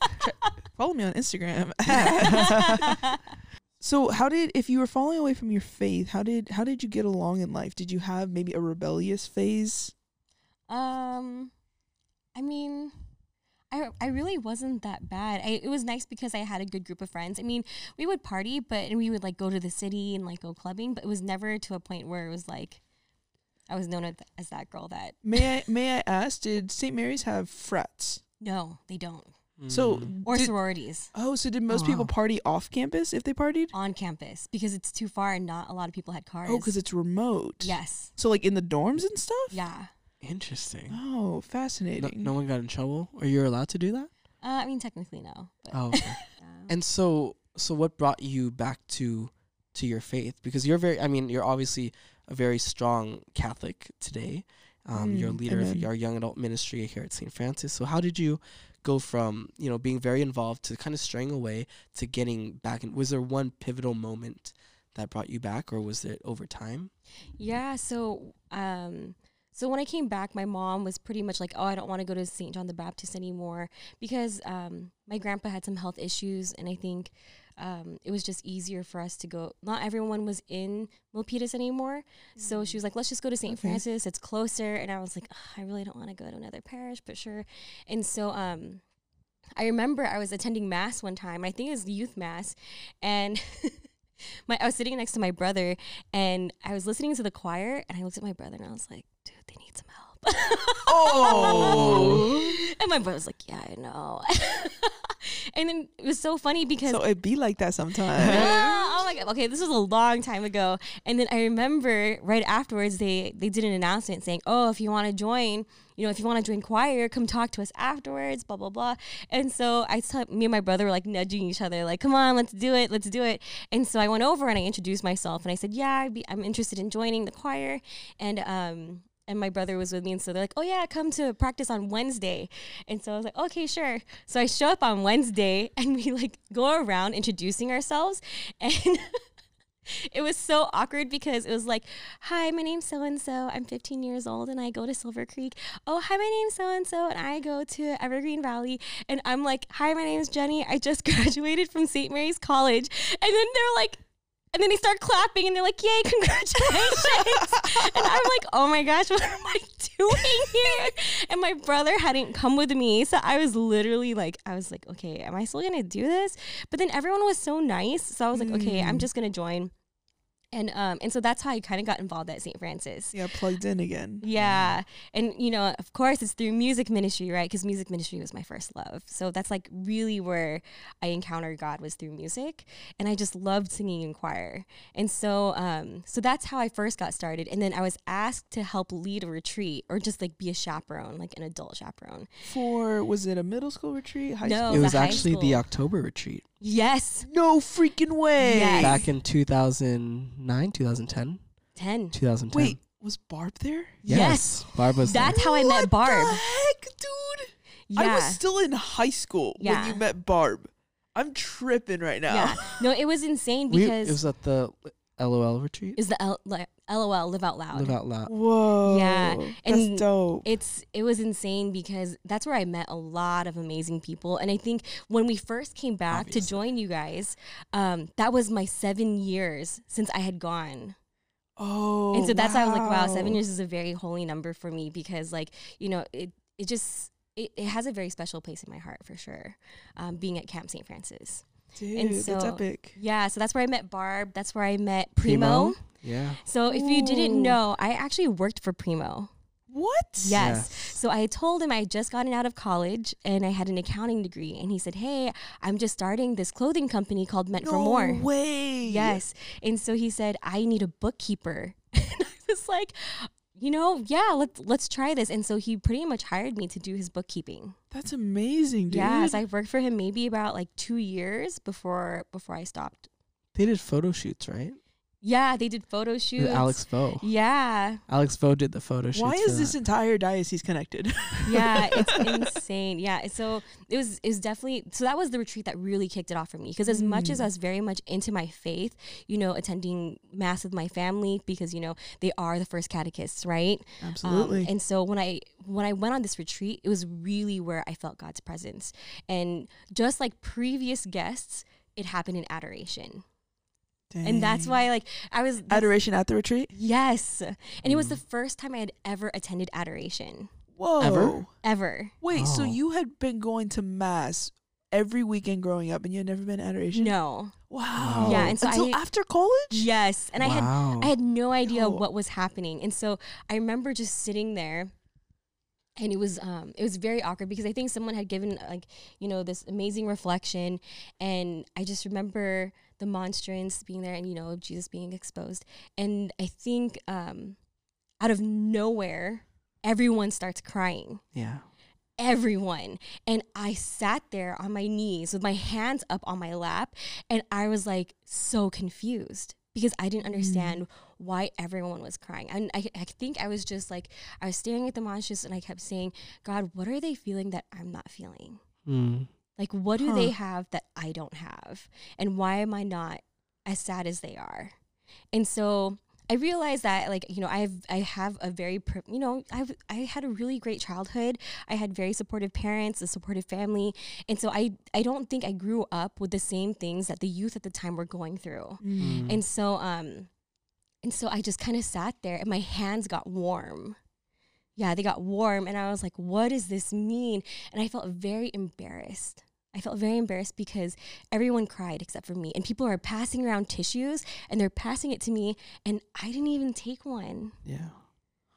[SPEAKER 2] Follow me on Instagram. so, how did if you were falling away from your faith, how did how did you get along in life? Did you have maybe a rebellious phase?
[SPEAKER 3] Um, I mean, I I really wasn't that bad. I, it was nice because I had a good group of friends. I mean, we would party, but and we would like go to the city and like go clubbing, but it was never to a point where it was like I was known as, as that girl that
[SPEAKER 2] May I may I ask, did St. Mary's have frats?
[SPEAKER 3] no, they don't.
[SPEAKER 2] So
[SPEAKER 1] Mm.
[SPEAKER 3] Or
[SPEAKER 2] did-
[SPEAKER 3] sororities
[SPEAKER 2] Oh, so did most
[SPEAKER 1] Oh,
[SPEAKER 2] people party off campus if they partied?
[SPEAKER 3] on campus because it's too far and not a lot of people had cars.
[SPEAKER 2] Oh, because it's remote.
[SPEAKER 3] yes,
[SPEAKER 2] So like in the dorms and stuff.
[SPEAKER 3] yeah.
[SPEAKER 1] Interesting.
[SPEAKER 2] Oh,
[SPEAKER 1] No,
[SPEAKER 2] fascinating.
[SPEAKER 1] no one got in trouble, or you're allowed to do that?
[SPEAKER 3] Uh, I mean, technically no, but
[SPEAKER 1] Oh, okay.
[SPEAKER 3] yeah.
[SPEAKER 1] and so, so what brought you back to to your faith? Because you're very, I mean, you're obviously a very strong Catholic today. Um, you're a
[SPEAKER 2] Mm,
[SPEAKER 1] leader
[SPEAKER 2] amen.
[SPEAKER 1] of our young adult ministry here at St. Francis. So, how did you go from you know being very involved to kind of straying away to getting back? And was there one pivotal moment that brought you back, or was it over time?
[SPEAKER 3] Yeah, so um so when I came back, my mom was pretty much like, "Oh, I don't want to go to St. John the Baptist anymore because um my grandpa had some health issues and I think um it was just easier for us to go. Not everyone was in Milpitas anymore. So she was like, "Let's just go to St.
[SPEAKER 2] Okay.
[SPEAKER 3] Francis. It's closer." And I was like, "Ugh, "I really don't want to go to another parish, but sure." And so um I remember I was attending mass one time. I think it was youth mass, and my I was sitting next to my brother, and I was listening to the choir, and I looked at my brother, and I was like, "Dude, they need some help."
[SPEAKER 2] Oh.
[SPEAKER 3] and my brother was like, "Yeah, I know." and then it was so funny because
[SPEAKER 2] so it be like that sometimes.
[SPEAKER 3] Ah, oh my god. Okay, this was a long time ago. And then I remember right afterwards they they did an announcement saying, "Oh, if you want to join, you know, if you want to join choir, come talk to us afterwards." Blah blah blah. And so I saw me and my brother were like nudging each other, like, "Come on, let's do it, let's do it." And so I went over and I introduced myself and I said, "Yeah, be, I'm interested in joining the choir." And um and my brother was with me and so they're like oh yeah come to practice on wednesday. And so i was like okay sure. So i show up on wednesday and we like go around introducing ourselves and it was so awkward because it was like hi my name's so and so i'm 15 years old and i go to silver creek. Oh hi my name's so and so and i go to evergreen valley. And i'm like hi my name's jenny. I just graduated from st mary's college. And then they're like and then they start clapping and they're like, "Yay, congratulations!" and I'm like, "Oh my gosh, what am I doing here?" And my brother hadn't come with me, so I was literally like, I was like, "Okay, am I still gonna do this?" But then everyone was so nice, so I was like, "Okay, I'm
[SPEAKER 2] Mm.
[SPEAKER 3] just gonna join." And um and so that's how I kind of got involved at St. Francis.
[SPEAKER 2] Yeah, plugged in again.
[SPEAKER 3] Yeah. And, you know, of course, it's through music ministry, right? Because music ministry was my first love. So that's like really where I encountered God was through music. And I just loved singing in choir. And so, um, so that's how I first got started. And then I was asked to help lead a retreat or just like be a chaperone, like an adult chaperone.
[SPEAKER 2] For was it a middle school retreat? High
[SPEAKER 3] No.
[SPEAKER 2] school?
[SPEAKER 1] it was
[SPEAKER 3] high
[SPEAKER 1] actually the. October retreat
[SPEAKER 3] Yes.
[SPEAKER 2] No freaking way.
[SPEAKER 3] Yes.
[SPEAKER 1] back in 2009, 2010,
[SPEAKER 3] 10.
[SPEAKER 1] 2010.
[SPEAKER 2] Wait, was Barb there?
[SPEAKER 3] Yes.
[SPEAKER 1] Barb was there.
[SPEAKER 3] That's how I met
[SPEAKER 2] What
[SPEAKER 3] Barb.
[SPEAKER 2] The heck, dude!
[SPEAKER 3] Yeah.
[SPEAKER 2] I was still in high school
[SPEAKER 3] Yeah.
[SPEAKER 2] when you met Barb. I'm tripping right now.
[SPEAKER 3] yeah. No, it was insane
[SPEAKER 1] We-
[SPEAKER 3] because
[SPEAKER 1] it was at the LOL retreat.
[SPEAKER 3] is the L- like, LOL, live out loud.
[SPEAKER 1] Live out loud.
[SPEAKER 2] Whoa.
[SPEAKER 3] Yeah,
[SPEAKER 2] That's
[SPEAKER 3] and
[SPEAKER 2] dope.
[SPEAKER 3] it's it was insane because that's where I met a lot of amazing people. And I think when we first came back
[SPEAKER 1] Obviously.
[SPEAKER 3] to join you guys, um, that was my seven years since I had gone.
[SPEAKER 2] oh.
[SPEAKER 3] and so that's why I was like, wow, seven years is a very holy number for me because like, you know, it it just it, it has a very special place in my heart for sure. Um, being at Camp St. Francis.
[SPEAKER 2] Dude, that's
[SPEAKER 3] so-
[SPEAKER 2] epic.
[SPEAKER 3] Yeah, so that's where I met Barb. That's where I met Primo.
[SPEAKER 1] Yeah.
[SPEAKER 3] So if you didn't know, I actually worked for Primo.
[SPEAKER 2] What?
[SPEAKER 3] Yes.
[SPEAKER 1] Yes.
[SPEAKER 3] So I told him I had just gotten out of college and I had an accounting degree. And he said, Hey, I'm just starting this clothing company called Meant
[SPEAKER 2] No
[SPEAKER 3] for More.
[SPEAKER 2] way.
[SPEAKER 3] Yes. And so he said, I need a bookkeeper. and I was like, you know, yeah, let's let's try this. And so he pretty much hired me to do his bookkeeping.
[SPEAKER 2] That's amazing, dude.
[SPEAKER 3] Yes, I worked for him maybe about like two years before before I stopped.
[SPEAKER 1] They did photo shoots, right?
[SPEAKER 3] Yeah, they did photo
[SPEAKER 1] With
[SPEAKER 3] shoots.
[SPEAKER 1] Alex Vo.
[SPEAKER 3] Yeah.
[SPEAKER 1] Alex Vo did the photo shoot.
[SPEAKER 2] Why is this
[SPEAKER 1] that.
[SPEAKER 2] entire diocese connected?
[SPEAKER 3] yeah, it's insane. Yeah, so it was it was definitely so that was the retreat that really kicked it off for me because as much as I was very much into my faith, you know, attending mass with my family because you know they are the first catechists, right? Um,
[SPEAKER 2] Absolutely.
[SPEAKER 3] and so when I when I went on this retreat, it was really where I felt God's presence, and just like previous guests, it happened in adoration, and that's why like I was that's-
[SPEAKER 2] adoration at the retreat.
[SPEAKER 3] Yes, and it was the mm. first time I had ever attended adoration
[SPEAKER 2] Whoa.
[SPEAKER 1] Ever?
[SPEAKER 3] ever.
[SPEAKER 2] Wait, so
[SPEAKER 1] Oh.
[SPEAKER 2] you had been going to mass every weekend growing up, and you had never been to adoration?
[SPEAKER 3] No.
[SPEAKER 2] Wow.
[SPEAKER 3] Yeah, and so
[SPEAKER 2] until
[SPEAKER 3] I-
[SPEAKER 2] after college.
[SPEAKER 3] Yes, and I had I had no idea
[SPEAKER 2] Yo.
[SPEAKER 3] what was happening, and so I remember just sitting there, and it was um it was very awkward because I think someone had given like you know this amazing reflection, and I just remember the monstrance being there, and you know Jesus being exposed, and I think um out of nowhere everyone starts crying
[SPEAKER 1] yeah.
[SPEAKER 3] everyone. And I sat there on my knees with my hands up on my lap, and I was like so confused because I didn't understand why everyone was crying. And I, I think I was just like, I was staring at the monstrance and I kept saying, God, what are they feeling that I'm not feeling?
[SPEAKER 1] Mm.
[SPEAKER 3] Like, what do they have that I don't have? And why am I not as sad as they are? And so I realized that, like, you know, I have, I have a very, you know, I've, I had a really great childhood. I had very supportive parents, a supportive family. And so I, I don't think I grew up with the same things that the youth at the time were going through.
[SPEAKER 1] Mm.
[SPEAKER 3] And so, um, and so I just kind of sat there and my hands got warm. Yeah, they got warm. And I was like, what does this mean? And I felt very embarrassed. I felt very embarrassed because everyone cried except for me. And people are passing around tissues and they're passing it to me. And I didn't even take one.
[SPEAKER 1] Yeah.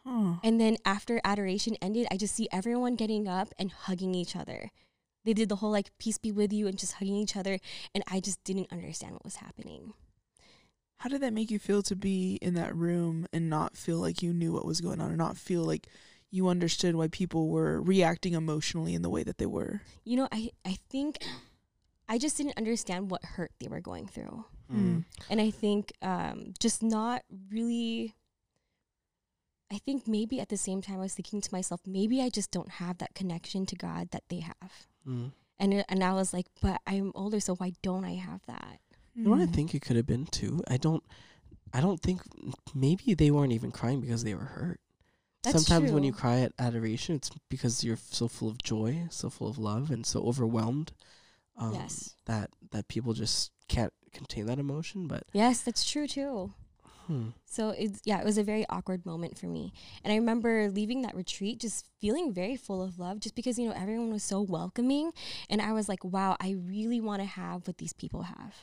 [SPEAKER 2] Huh.
[SPEAKER 3] And then after adoration ended, I just see everyone getting up and hugging each other. They did the whole like, peace be with you, and just hugging each other. And I just didn't understand what was happening.
[SPEAKER 2] How did that make you feel to be in that room and not feel like you knew what was going on, or not feel like you understood why people were reacting emotionally in the way that they were?
[SPEAKER 3] you know, I, I think I just didn't understand what hurt they were going through.
[SPEAKER 1] Mm.
[SPEAKER 3] And I think um, just not really, I think maybe at the same time I was thinking to myself, maybe I just don't have that connection to God that they have.
[SPEAKER 1] Mm.
[SPEAKER 3] And, it- and I was like, but I'm older, so why don't I have that?
[SPEAKER 1] You know what I
[SPEAKER 2] Mm.
[SPEAKER 1] think it could have been too? I don't I don't think maybe they weren't even crying because they were hurt.
[SPEAKER 3] That's
[SPEAKER 1] Sometimes when you cry at adoration, it's because you're so full of joy, so full of love, and so overwhelmed Um,
[SPEAKER 3] Yes.
[SPEAKER 1] That that people just can't contain that emotion, but
[SPEAKER 3] Yes, that's true too.
[SPEAKER 1] hmm.
[SPEAKER 3] So it's yeah, it was a very awkward moment for me. And I remember leaving that retreat just feeling very full of love just because, you know, everyone was so welcoming and I was like, wow, I really want to have what these people have.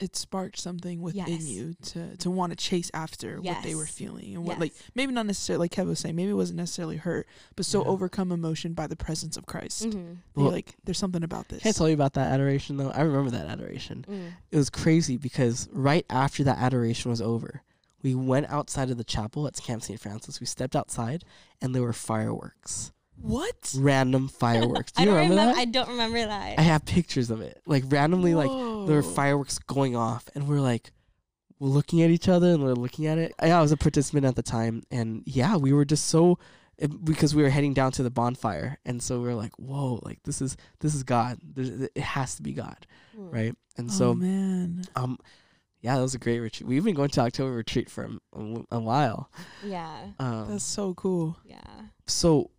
[SPEAKER 2] It sparked something within
[SPEAKER 3] Yes.
[SPEAKER 2] you to to want to chase after what they were feeling and what like maybe not necessarily like Kevin was saying maybe it wasn't necessarily hurt but so
[SPEAKER 1] Yeah.
[SPEAKER 2] overcome emotion by the presence of Christ.
[SPEAKER 3] Mhm.
[SPEAKER 1] Well-
[SPEAKER 2] like there's something about this.
[SPEAKER 1] Can I tell you about that adoration though? I remember that adoration.
[SPEAKER 3] Mm.
[SPEAKER 1] It was crazy because right after that adoration was over, we went outside of the chapel at Camp St. Francis. We stepped outside and there were fireworks.
[SPEAKER 2] What?
[SPEAKER 1] Random fireworks. Do
[SPEAKER 3] I
[SPEAKER 1] you
[SPEAKER 3] don't
[SPEAKER 1] remember
[SPEAKER 3] remember
[SPEAKER 1] that?
[SPEAKER 3] I don't remember that.
[SPEAKER 1] I have pictures of it. Like randomly like there were fireworks going off and we're like we're looking at each other and we're looking at it. Yeah, I was a participant at the time and yeah, we were just so it, because we were heading down to the bonfire and so we were like, "Whoa, like this is this is God. There's, it has to be God."
[SPEAKER 3] Mm.
[SPEAKER 1] Right? And
[SPEAKER 2] oh
[SPEAKER 1] so
[SPEAKER 2] man.
[SPEAKER 1] um yeah, that was a great retreat. We've been going to October retreat for a, a, a while.
[SPEAKER 3] Yeah.
[SPEAKER 1] Um,
[SPEAKER 2] That's so cool.
[SPEAKER 3] Yeah.
[SPEAKER 1] so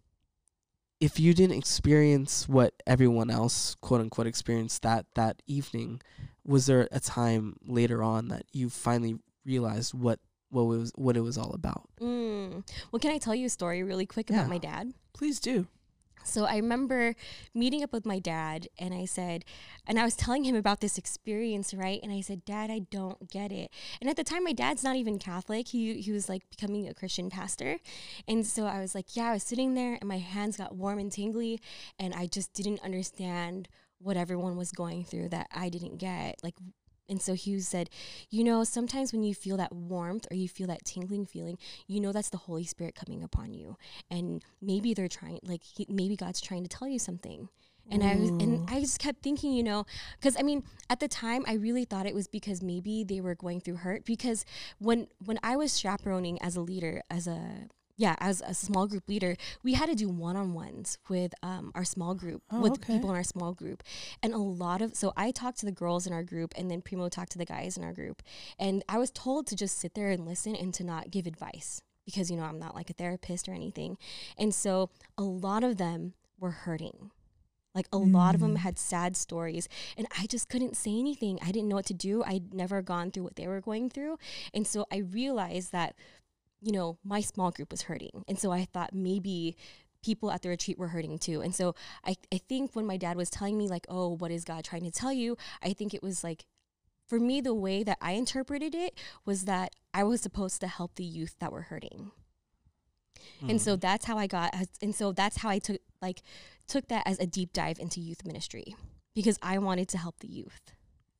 [SPEAKER 1] if you didn't experience what everyone else quote unquote experienced that that evening was there a time later on that you finally realized what what was what it was all about
[SPEAKER 3] Mm. Well, can I tell you a story really quick
[SPEAKER 1] Yeah.
[SPEAKER 3] about my dad?
[SPEAKER 2] Please do.
[SPEAKER 3] So I remember meeting up with my dad and I said, and I was telling him about this experience, right? And I said, Dad, I don't get it. And at the time, my dad's not even Catholic. He, he was like becoming a Christian pastor. And so I was like, Yeah, I was sitting there and my hands got warm and tingly. And I just didn't understand what everyone was going through that I didn't get. Like, and so Hughes said, You know, sometimes when you feel that warmth or you feel that tingling feeling, you know that's the Holy Spirit coming upon you. And maybe they're trying, like, he, maybe God's trying to tell you something. And I was, and I just kept thinking, you know, because I mean, at the time, I really thought it was because maybe they were going through hurt. Because when when I was chaperoning as a leader, as a yeah, as a small group leader, we had to do one on ones with um, our small group,
[SPEAKER 2] Oh,
[SPEAKER 3] with
[SPEAKER 2] okay.
[SPEAKER 3] people in our small group. And a lot of, so I talked to the girls in our group, and then Primo talked to the guys in our group. And I was told to just sit there and listen and to not give advice because, you know, I'm not like a therapist or anything. And so a lot of them were hurting. Like a lot of them
[SPEAKER 2] Mm.
[SPEAKER 3] had sad stories, and I just couldn't say anything. I didn't know what to do. I'd never gone through what they were going through. And so I realized that you know, my small group was hurting. And so I thought maybe people at the retreat were hurting too. And so I, I think when my dad was telling me, like, oh, what is God trying to tell you? I think it was like, for me, the way that I interpreted it was that I was supposed to help the youth that were hurting. And so that's how I got, and so that's how I took, like, took that as a deep dive into youth ministry because I wanted to help the youth.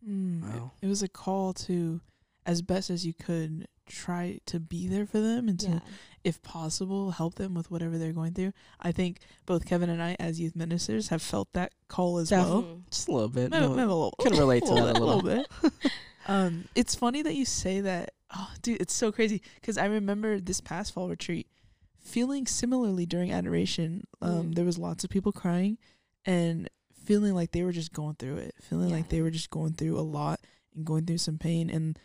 [SPEAKER 2] Mm, it- It was a call to, as best as you could, try to be there for them and to,
[SPEAKER 3] Yeah.
[SPEAKER 2] if possible, help them with whatever they're going through. I think both Kevin and I, as youth ministers, have felt that call as
[SPEAKER 1] Def-
[SPEAKER 2] well.
[SPEAKER 3] Mhm.
[SPEAKER 1] just a little bit
[SPEAKER 2] Maybe,
[SPEAKER 1] No,
[SPEAKER 2] maybe a little,
[SPEAKER 1] can relate to that a little.
[SPEAKER 2] bit. um, it's funny that you say that. Oh, dude, it's so crazy because I remember this past fall retreat feeling similarly during adoration. Um,
[SPEAKER 3] Mm.
[SPEAKER 2] there was lots of people crying and feeling like they were just going through it, feeling like they were just going through a lot and going through some pain and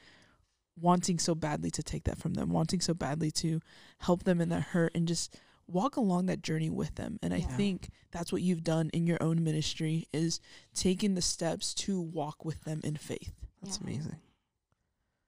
[SPEAKER 2] wanting so badly to take that from them, wanting so badly to help them in that hurt and just walk along that journey with them. And I think that's what you've done in your own ministry is taking the steps to walk with them in faith.
[SPEAKER 1] that's
[SPEAKER 3] Yeah.
[SPEAKER 1] amazing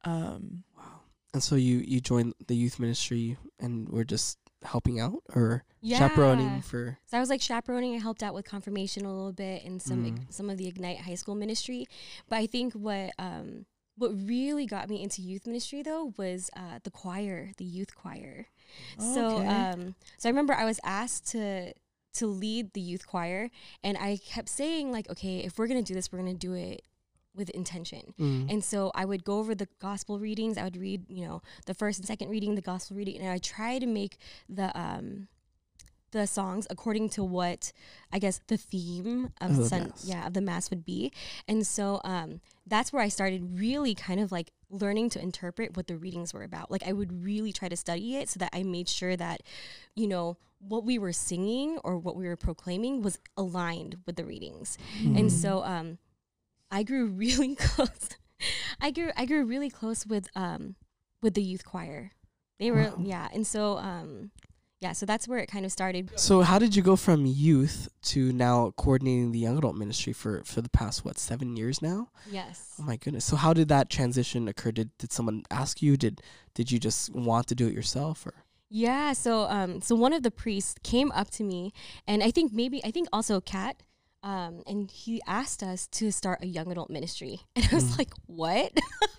[SPEAKER 2] Um,
[SPEAKER 1] wow and so you you joined the youth ministry and we're just helping out or
[SPEAKER 3] Yeah.
[SPEAKER 1] chaperoning for
[SPEAKER 3] So I was like chaperoning. I helped out with confirmation a little bit and some
[SPEAKER 1] Mm.
[SPEAKER 3] some of the Ignite High School ministry. But I think what um what really got me into youth ministry though was uh, the choir, the youth choir. So
[SPEAKER 2] Okay.
[SPEAKER 3] um so I remember I was asked to to lead the youth choir and I kept saying like okay if we're gonna do this we're gonna do it with intention.
[SPEAKER 1] Mm.
[SPEAKER 3] And so I would go over the gospel readings. I would read, you know, the first and second reading, the gospel reading, and I try to make the um the songs according to what I guess the theme of sun,
[SPEAKER 1] mass.
[SPEAKER 3] yeah, of the mass would be. And so um that's where I started really kind of like learning to interpret what the readings were about. Like I would really try to study it so that I made sure that, you know, what we were singing or what we were proclaiming was aligned with the readings. And
[SPEAKER 2] Mm.
[SPEAKER 3] so um I grew really close. I grew I grew really close with um with the youth choir. They were
[SPEAKER 1] Wow.
[SPEAKER 3] yeah, and so um yeah, so that's where it kind of started.
[SPEAKER 1] So how did you go from youth to now coordinating the young adult ministry for for the past what seven years now?
[SPEAKER 3] Yes.
[SPEAKER 1] Oh my goodness! So how did that transition occur? Did did someone ask you? Did did you just want to do it yourself or?
[SPEAKER 3] Yeah, so um, so one of the priests came up to me, and I think maybe I think also Kat, um, and he asked us to start a young adult ministry, and I was
[SPEAKER 1] Mm.
[SPEAKER 3] like, "What?"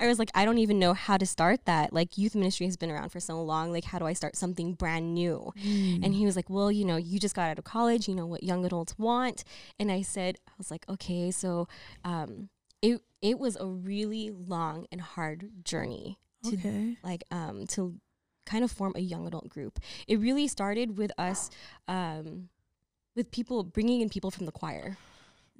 [SPEAKER 3] I was like, "I don't even know how to start that. Like, youth ministry has been around for so long. Like, how do I start something brand new?"
[SPEAKER 2] Mm.
[SPEAKER 3] And he was like, "Well, you know, you just got out of college. You know what young adults want." And I said, "I was like, okay, so um, it it was a really long and hard journey to
[SPEAKER 2] okay.
[SPEAKER 3] like um to kind of form a young adult group. It really started with us um with people bringing in people from the choir.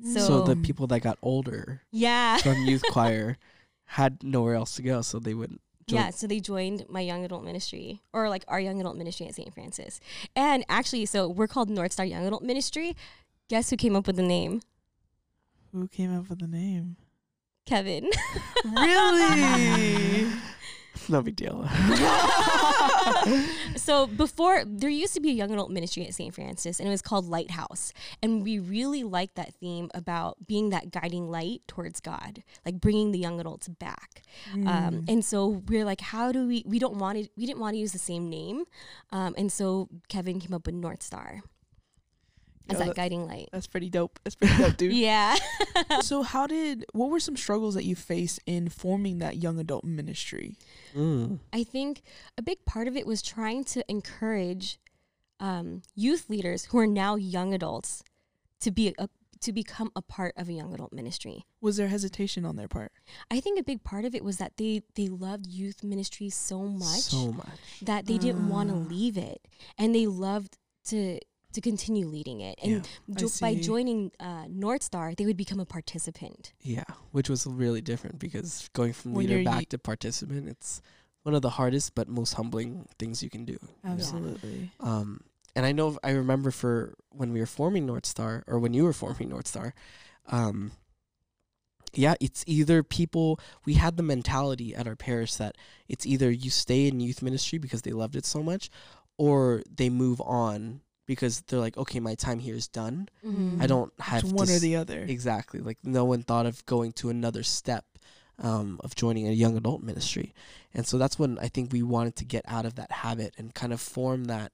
[SPEAKER 3] So,
[SPEAKER 1] So the people that got older
[SPEAKER 3] yeah.
[SPEAKER 1] from youth choir had nowhere else to go, so they would. join-
[SPEAKER 3] Yeah, so they joined my young adult ministry or like our young adult ministry at St. Francis. And actually, so we're called North Star Young Adult Ministry. Guess who came up with the name?
[SPEAKER 2] Who came up with the name?
[SPEAKER 3] Kevin.
[SPEAKER 2] Really?
[SPEAKER 1] no big deal.
[SPEAKER 3] so before there used to be a young adult ministry at St. Francis and it was called Lighthouse. And we really liked that theme about being that guiding light towards God, like bringing the young adults back.
[SPEAKER 2] Mm.
[SPEAKER 3] Um, and so we're like, how do we, we don't want to, we didn't want to use the same name. Um, and so Kevin came up with North Star as
[SPEAKER 2] Yo,
[SPEAKER 3] that
[SPEAKER 2] that-
[SPEAKER 3] guiding light.
[SPEAKER 2] That's pretty dope. That's pretty dope, dude.
[SPEAKER 3] Yeah.
[SPEAKER 2] so how did what were some struggles that you faced in forming that young adult ministry?
[SPEAKER 1] Mm.
[SPEAKER 3] I think a big part of it was trying to encourage um, youth leaders who are now young adults to be a, to become a part of a young adult ministry.
[SPEAKER 2] Was there hesitation on their part?
[SPEAKER 3] I think a big part of it was that they they loved youth ministry so much
[SPEAKER 1] So much.
[SPEAKER 3] that they didn't want to
[SPEAKER 2] Ah.
[SPEAKER 3] leave it, and they loved to to continue leading it. And
[SPEAKER 2] I
[SPEAKER 3] jo- by joining uh, North Star, they would become a participant.
[SPEAKER 1] Yeah, which was really different because going from
[SPEAKER 2] When
[SPEAKER 1] leader back
[SPEAKER 2] ye-
[SPEAKER 1] to participant, it's one of the hardest but most humbling things you can do.
[SPEAKER 2] Absolutely.
[SPEAKER 1] Um, and I know I remember for when we were forming North Star, or when you were forming North Star, um, yeah, it's either people. We had the mentality at our parish that it's either you stay in youth ministry because they loved it so much, or they move on because they're like, okay, my time here is done.
[SPEAKER 3] Mm-hmm.
[SPEAKER 1] I don't have
[SPEAKER 2] It's
[SPEAKER 1] to
[SPEAKER 2] one or the other.
[SPEAKER 1] Exactly. Like no one thought of going to another step um, of joining a young adult ministry. And so that's when I think we wanted to get out of that habit and kind of form that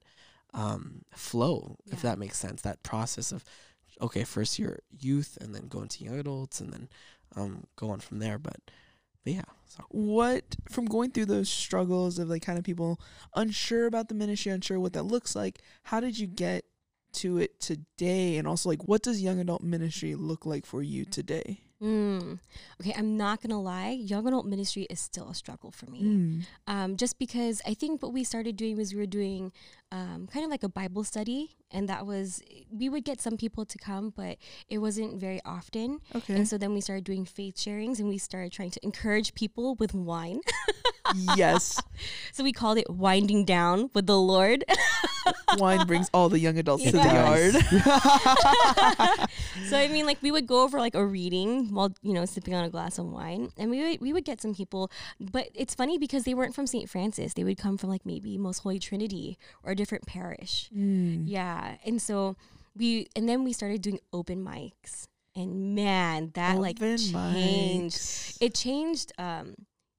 [SPEAKER 1] um, flow, if that makes sense, that process of, okay, first you're youth and then go into young adults and then um, go on from there. But yeah. So.
[SPEAKER 2] what from going through those struggles of like kind of people unsure about the ministry, unsure what that looks like, how did you get to it today? And also like what does young adult ministry look like for you today?
[SPEAKER 3] Mm. Okay, I'm not gonna lie. Young adult ministry is still a struggle for me.
[SPEAKER 2] Mm.
[SPEAKER 3] Um, just because I think what we started doing was we were doing um, kind of like a Bible study, and that was we would get some people to come, but it wasn't very often.
[SPEAKER 2] Okay.
[SPEAKER 3] And so then we started doing faith sharings, and we started trying to encourage people with wine.
[SPEAKER 2] yes.
[SPEAKER 3] so we called it winding down with the Lord.
[SPEAKER 2] Wine brings all the young adults to the yard.
[SPEAKER 3] so I mean, like we would go over like a reading while you know sipping on a glass of wine, and we would we would get some people. But it's funny because they weren't from St. Francis; they would come from like maybe Most Holy Trinity or different parish.
[SPEAKER 2] Mm.
[SPEAKER 3] Yeah, and so we and then we started doing open mics, and man, that like changed.
[SPEAKER 2] mics.
[SPEAKER 3] It changed. Um,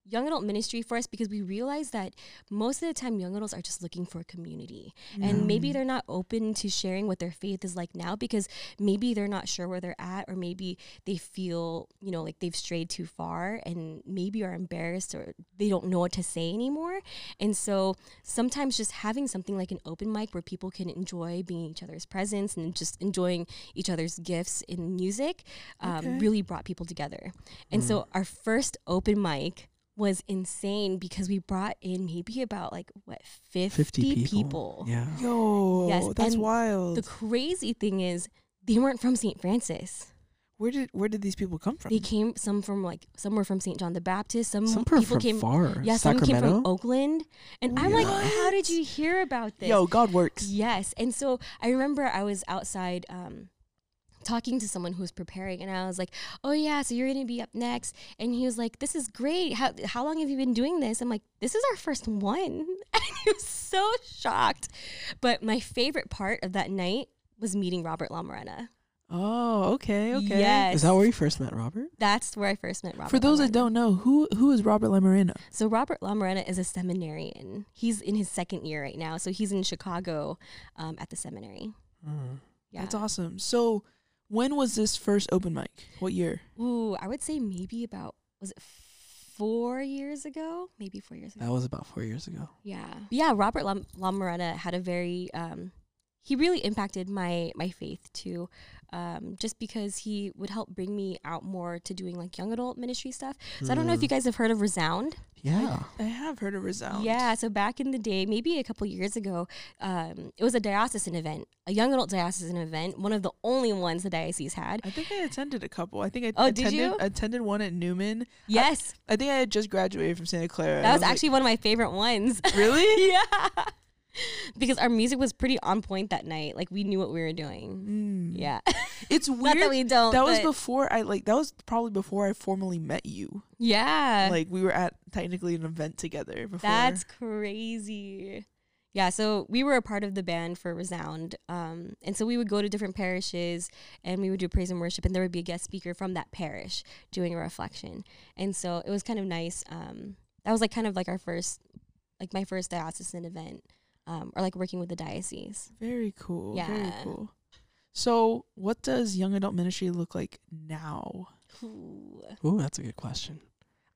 [SPEAKER 3] young adult ministry for us because we realized that most of the time young adults are just looking for a community and maybe
[SPEAKER 2] Mm.
[SPEAKER 3] they're not open to sharing what their faith is like now because maybe they're not sure where they're at or maybe they feel you know like they've strayed too far and maybe are embarrassed or they don't know what to say anymore and so sometimes just having something like an open mic where people can enjoy being each other's presence and just enjoying each other's gifts in music um,
[SPEAKER 2] Okay.
[SPEAKER 3] really brought people together and so our first open mic was insane because we brought in maybe about like what 50,
[SPEAKER 1] 50 people.
[SPEAKER 3] people.
[SPEAKER 1] Yeah.
[SPEAKER 2] Yo,
[SPEAKER 3] Yes,
[SPEAKER 2] that's
[SPEAKER 3] and
[SPEAKER 2] wild.
[SPEAKER 3] The crazy thing is they weren't from St. Francis.
[SPEAKER 2] where did where did these people come from?
[SPEAKER 3] They came some from like some were from St. John the Baptist, some,
[SPEAKER 1] Some people
[SPEAKER 3] people
[SPEAKER 1] from
[SPEAKER 3] came
[SPEAKER 1] far.
[SPEAKER 3] Yeah, some came
[SPEAKER 1] Sacramento.
[SPEAKER 3] from Oakland. And I'm like, how did you hear about this?
[SPEAKER 2] Yo, God works.
[SPEAKER 3] Yes. And so I remember I was outside um, talking to someone who was preparing and I was like, "Oh yeah, so you're going to be up next." And he was like, "This is great. How how long have you been doing this?" I'm like, "This is our first one." And he was so shocked. But my favorite part of that night was meeting Robert Lamorena.
[SPEAKER 2] Oh, okay, okay.
[SPEAKER 3] Yes.
[SPEAKER 1] Is that where you first met Robert?
[SPEAKER 3] That's where I first met Robert.
[SPEAKER 2] For those that don't know, who who is Robert Lamarina?
[SPEAKER 3] So Robert Lamarena is a seminarian. He's in his second year right now. So he's in Chicago um, at the seminary. Yeah.
[SPEAKER 2] That's awesome. So, when was this first open mic? What year?
[SPEAKER 3] Ooh, I would say maybe about was it four years ago? Maybe four years ago.
[SPEAKER 1] That was about four years ago.
[SPEAKER 3] Yeah. Yeah, Robert Lam- Lamaretta had a very um he really impacted my my faith too. Um, just because he would help bring me out more to doing like young adult ministry stuff. So I don't know if you guys have heard of Resound.
[SPEAKER 1] Yeah.
[SPEAKER 2] I have heard of Resound.
[SPEAKER 3] Yeah, so back in the day, maybe a couple years ago, um, it was a diocesan event, a young adult diocesan event, one of the only ones the diocese had.
[SPEAKER 2] I think I attended a couple. I think I
[SPEAKER 3] Oh, did
[SPEAKER 2] attended,
[SPEAKER 3] you?
[SPEAKER 2] attended one at Newman.
[SPEAKER 3] Yes,
[SPEAKER 2] I think I had just graduated from Santa Clara.
[SPEAKER 3] that was
[SPEAKER 2] I like,
[SPEAKER 3] actually one of my favorite ones.
[SPEAKER 2] really.
[SPEAKER 3] yeah. Because our music was pretty on point that night. Like we knew what we were doing.
[SPEAKER 2] Mm.
[SPEAKER 3] Yeah.
[SPEAKER 2] It's
[SPEAKER 3] Not
[SPEAKER 2] weird.
[SPEAKER 3] that we don't.
[SPEAKER 2] that was before I like. That was probably before I formally met you.
[SPEAKER 3] Yeah.
[SPEAKER 2] like we were at technically an event together before.
[SPEAKER 3] That's crazy. Yeah, so we were a part of the band for Resound. Um, and so we would go to different parishes and we would do praise and worship, and there would be a guest speaker from that parish doing a reflection. And so it was kind of nice. Um, that was like kind of like our first, like my first diocesan event, um, or like working with the diocese.
[SPEAKER 2] very cool.
[SPEAKER 3] Yeah.
[SPEAKER 2] Very cool. So, what does young adult ministry look like now?
[SPEAKER 3] Ooh.
[SPEAKER 1] Ooh, that's a good question.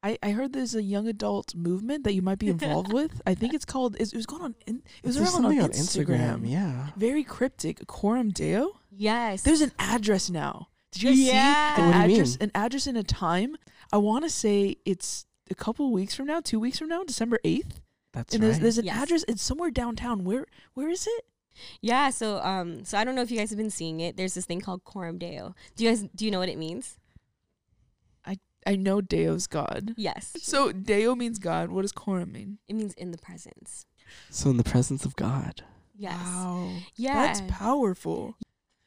[SPEAKER 2] I, I heard there's a young adult movement that you might be involved with. I think it's called. It was going on. In, it was
[SPEAKER 1] There's
[SPEAKER 2] around on
[SPEAKER 1] something
[SPEAKER 2] Instagram.
[SPEAKER 1] Yeah.
[SPEAKER 2] Very cryptic. Coram Deo.
[SPEAKER 3] Yes.
[SPEAKER 2] There's an address now. Did you guys
[SPEAKER 3] Yeah.
[SPEAKER 2] see an
[SPEAKER 1] What
[SPEAKER 2] address?
[SPEAKER 1] mean?
[SPEAKER 2] An address and a time. I want to say it's a couple weeks from now, two weeks from now, December eighth.
[SPEAKER 1] That's
[SPEAKER 2] And
[SPEAKER 1] right.
[SPEAKER 2] there's, there's an
[SPEAKER 3] Yes.
[SPEAKER 2] address. It's somewhere downtown. Where where is it?
[SPEAKER 3] yeah. So, um, so I don't know if you guys have been seeing it. There's this thing called Coram Deo. Do you guys do you know what it means?
[SPEAKER 2] I I know Deo's God.
[SPEAKER 3] Yes.
[SPEAKER 2] So Deo means God. What does coram mean?
[SPEAKER 3] It means in the presence.
[SPEAKER 1] so in the presence of God.
[SPEAKER 3] Yes.
[SPEAKER 2] Wow.
[SPEAKER 3] Yeah.
[SPEAKER 2] That's powerful.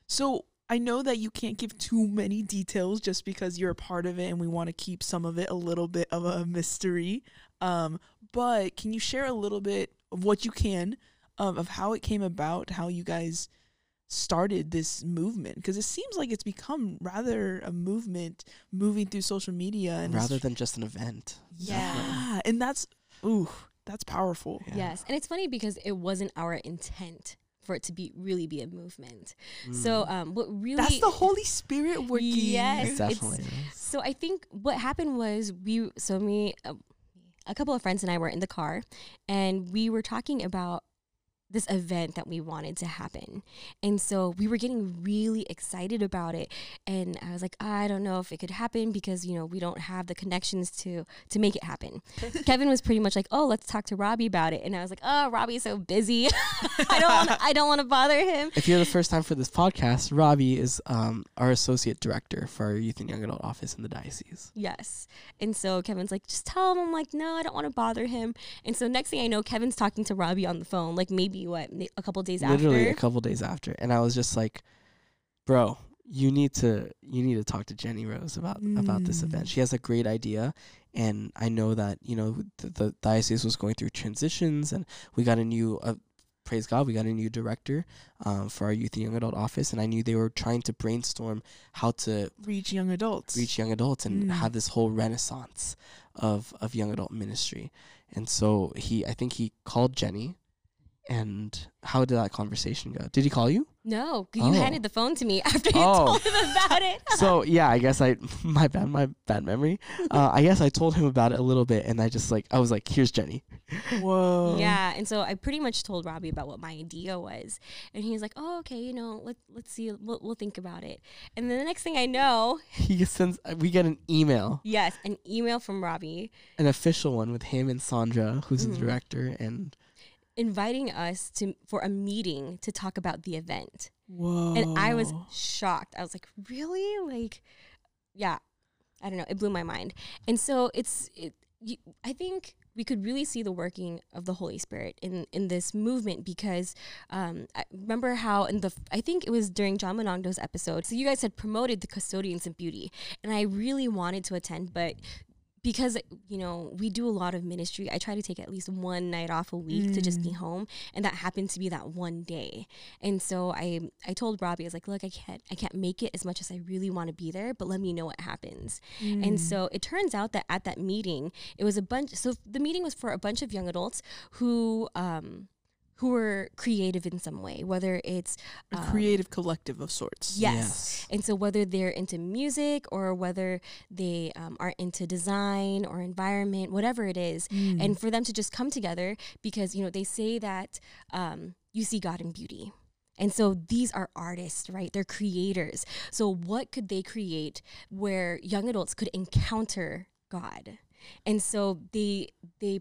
[SPEAKER 2] So I know that you can't give too many details just because you're a part of it and we want to keep some of it a little bit of a mystery. Um, but can you share a little bit of what you can um, of how it came about, how you guys started this movement? Because it seems like it's become rather a movement moving through social media and
[SPEAKER 1] rather than just an event.
[SPEAKER 3] Yeah.
[SPEAKER 2] yeah, and that's ooh, that's powerful.
[SPEAKER 1] Yeah.
[SPEAKER 3] Yes. And it's funny because it wasn't our intent for it to be really be a movement. So
[SPEAKER 1] Mm.
[SPEAKER 3] um what really
[SPEAKER 2] That's the Holy Spirit working.
[SPEAKER 3] Yes.
[SPEAKER 1] It
[SPEAKER 3] it's-
[SPEAKER 1] definitely.
[SPEAKER 3] So I think what happened was we so me uh, a couple of friends and I were in the car and we were talking about this event that we wanted to happen. And so we were getting really excited about it and I was like, I don't know if it could happen because, you know, we don't have the connections to to make it happen. Kevin was pretty much like, "Oh, let's talk to Robbie about it." And I was like, "Oh, Robbie's so busy. I don't want I don't want to bother him."
[SPEAKER 1] If you're the first time for this podcast, Robbie is um, our associate director for our youth and young adult office in the diocese.
[SPEAKER 3] Yes. And so Kevin's like, just tell him. I'm like, no, I don't want to bother him. And so next thing I know, Kevin's talking to Robbie on the phone, like maybe what, a couple days after?
[SPEAKER 1] Literally a couple days after, and I was just like, "Bro, you need to you need to talk to Jenny Rose about about this
[SPEAKER 2] Mm.
[SPEAKER 1] event. She has a great idea, and I know that you know the, the diocese was going through transitions, and we got a new." Uh, Praise God, we got a new director um, for our youth and young adult office, and I knew they were trying to brainstorm how to
[SPEAKER 2] Reach young adults.
[SPEAKER 1] reach young adults and
[SPEAKER 2] Mm.
[SPEAKER 1] have this whole renaissance of of young adult ministry. And so he, I think he called Jenny. And how did that conversation go? Did he call you?
[SPEAKER 3] No, you
[SPEAKER 1] Oh.
[SPEAKER 3] handed the phone to me after you
[SPEAKER 1] Oh.
[SPEAKER 3] told him about it.
[SPEAKER 1] so yeah, I guess I my bad my bad memory. Uh, I guess I told him about it a little bit, and I just like I was like, "Here's Jenny."
[SPEAKER 2] Whoa.
[SPEAKER 3] Yeah, and so I pretty much told Robbie about what my idea was, and he's like, "Oh, okay, you know, let let's see, we'll, we'll think about it." And then the next thing I know,
[SPEAKER 1] He sends we get an email,
[SPEAKER 3] yes, an email from Robbie
[SPEAKER 1] an official one with him and Sandra, who's
[SPEAKER 3] Mhm.
[SPEAKER 1] the director, and
[SPEAKER 3] inviting us to for a meeting to talk about the event.
[SPEAKER 2] Whoa.
[SPEAKER 3] And I was shocked. I was like, really? Like, yeah, I don't know. It blew my mind. And so it's, it, you, I think we could really see the working of the Holy Spirit in in this movement because um, I remember how in the I think it was during John Monongdo's episode. So you guys had promoted the custodians of beauty, and I really wanted to attend, but because you know we do a lot of ministry i try to take at least one night off a week mm. to just be mm. home and that happened to be that one day and so i i told robbie i was like look i can't i can't make it as much as i really want to be there but let me know what happens mm. and so it turns out that at that meeting it was a bunch so the meeting was for a bunch of young adults who um who are creative in some way, whether it's
[SPEAKER 2] a um, creative collective of sorts.
[SPEAKER 3] Yes. yes. And so whether they're into music or whether they um, are into design or environment, whatever it is, mm. and for them to just come together because, you know, they say that um, you see God in beauty. And so these are artists, right? They're creators. So what could they create where young adults could encounter God? And so they they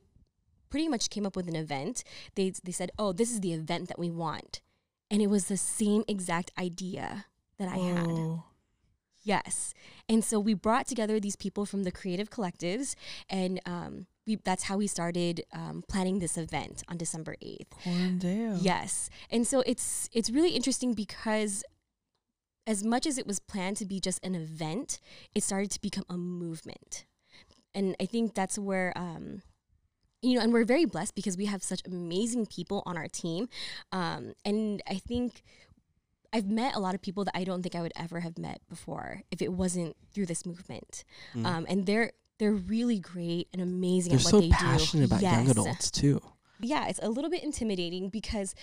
[SPEAKER 3] pretty much came up with an event. They they said, "Oh, this is the event that we want," and it was the same exact idea that I Whoa. had. Yes, and so we brought together these people from the creative collectives, and um, we, that's how we started um, planning this event on December eighth. Yes, and so it's it's really interesting because as much as it was planned to be just an event, it started to become a movement. And I think that's where um, you know, and we're very blessed because we have such amazing people on our team. Um, and I think I've met a lot of people that I don't think I would ever have met before if it wasn't through this movement. Mm. Um, and they're they're really great and amazing
[SPEAKER 1] they're
[SPEAKER 3] at what
[SPEAKER 1] so
[SPEAKER 3] they
[SPEAKER 1] passionate about yes. young adults too.
[SPEAKER 3] Yeah, it's a little bit intimidating because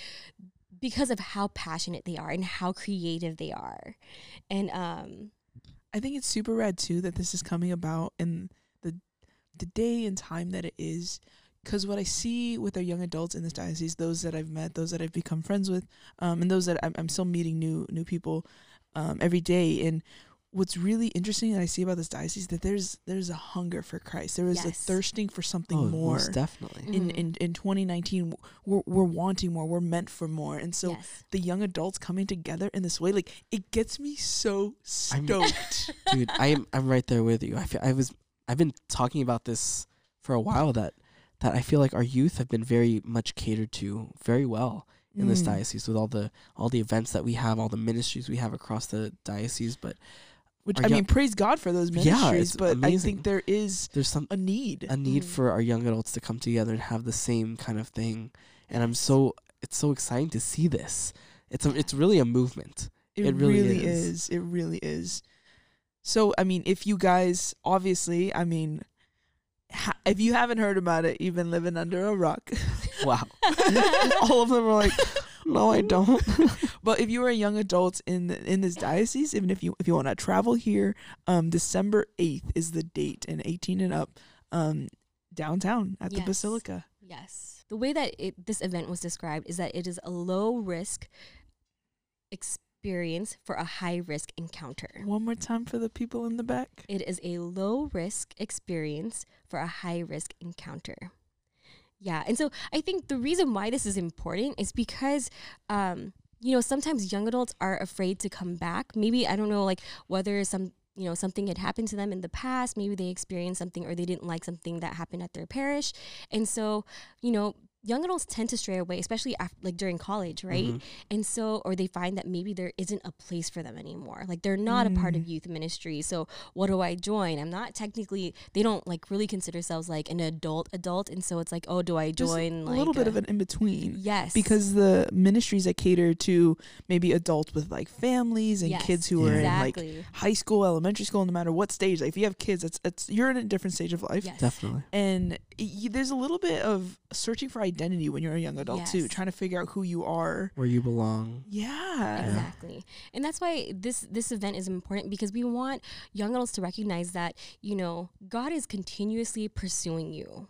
[SPEAKER 3] because of how passionate they are and how creative they are. And um
[SPEAKER 2] I think it's super rad too that this is coming about in the the day and time that it is because what I see with our young adults in this diocese, those that I've met, those that I've become friends with, um, and those that I'm, I'm still meeting new new people um, every day. And what's really interesting that I see about this diocese that there's there's a hunger for Christ. There is yes. a thirsting for something oh, more.
[SPEAKER 1] Most definitely.
[SPEAKER 2] In, mm-hmm. in in 2019, we're we're wanting more. We're meant for more. And so yes. the young adults coming together in this way, like it gets me so stoked.
[SPEAKER 1] dude, I'm I'm right there with you. I feel I was I've been talking about this for a while that that I feel like our youth have been very much catered to very well in mm. this diocese with all the all the events that we have, all the ministries we have across the diocese. But
[SPEAKER 2] which I young, mean, praise God for those ministries. Yeah, but amazing. I think there is
[SPEAKER 1] there's some
[SPEAKER 2] a need
[SPEAKER 1] a need mm. for our young adults to come together and have the same kind of thing. And I'm so it's so exciting to see this. It's a, it's really a movement.
[SPEAKER 2] It, it really, really is. is. It really is. So I mean, if you guys obviously, I mean, if you haven't heard about it, you've been living under a rock.
[SPEAKER 1] wow. All of them are like, no, I don't.
[SPEAKER 2] but if you are a young adult in in this diocese, even if you if you want to travel here, um, December eighth is the date, and eighteen and up, um, downtown at yes. the Basilica.
[SPEAKER 3] Yes. The way that it, this event was described is that it is a low risk experience experience for a high risk encounter.
[SPEAKER 2] One more time for the people in the back.
[SPEAKER 3] It is a low risk experience for a high risk encounter. Yeah. And so I think the reason why this is important is because, um, you know, sometimes young adults are afraid to come back. Maybe, I don't know, like whether some you know something had happened to them in the past maybe they experienced something or they didn't like something that happened at their parish and so you know young adults tend to stray away, especially after, like during college, right? Mm-hmm. And so, or they find that maybe there isn't a place for them anymore. Like they're not mm. a part of mm. youth ministry. So, what do I join? I'm not technically. They don't like really consider themselves like an adult adult, and so it's like, oh, do I join?
[SPEAKER 2] a
[SPEAKER 3] like,
[SPEAKER 2] little bit of an in between.
[SPEAKER 3] Yes,
[SPEAKER 2] because the ministries that cater to maybe adults with like families and yes, kids who yeah. are exactly. in like high school, elementary school, no matter what stage. Like if you have kids, it's it's you're in a different stage of life.
[SPEAKER 3] Yes.
[SPEAKER 1] Definitely.
[SPEAKER 2] And there's a little bit of searching for identity when you're a young adult yes. too, trying to figure out who you are,
[SPEAKER 1] where you belong.
[SPEAKER 2] Yeah,
[SPEAKER 3] exactly. And that's why this this event is important because we want young adults to recognize that you know God is continuously pursuing you.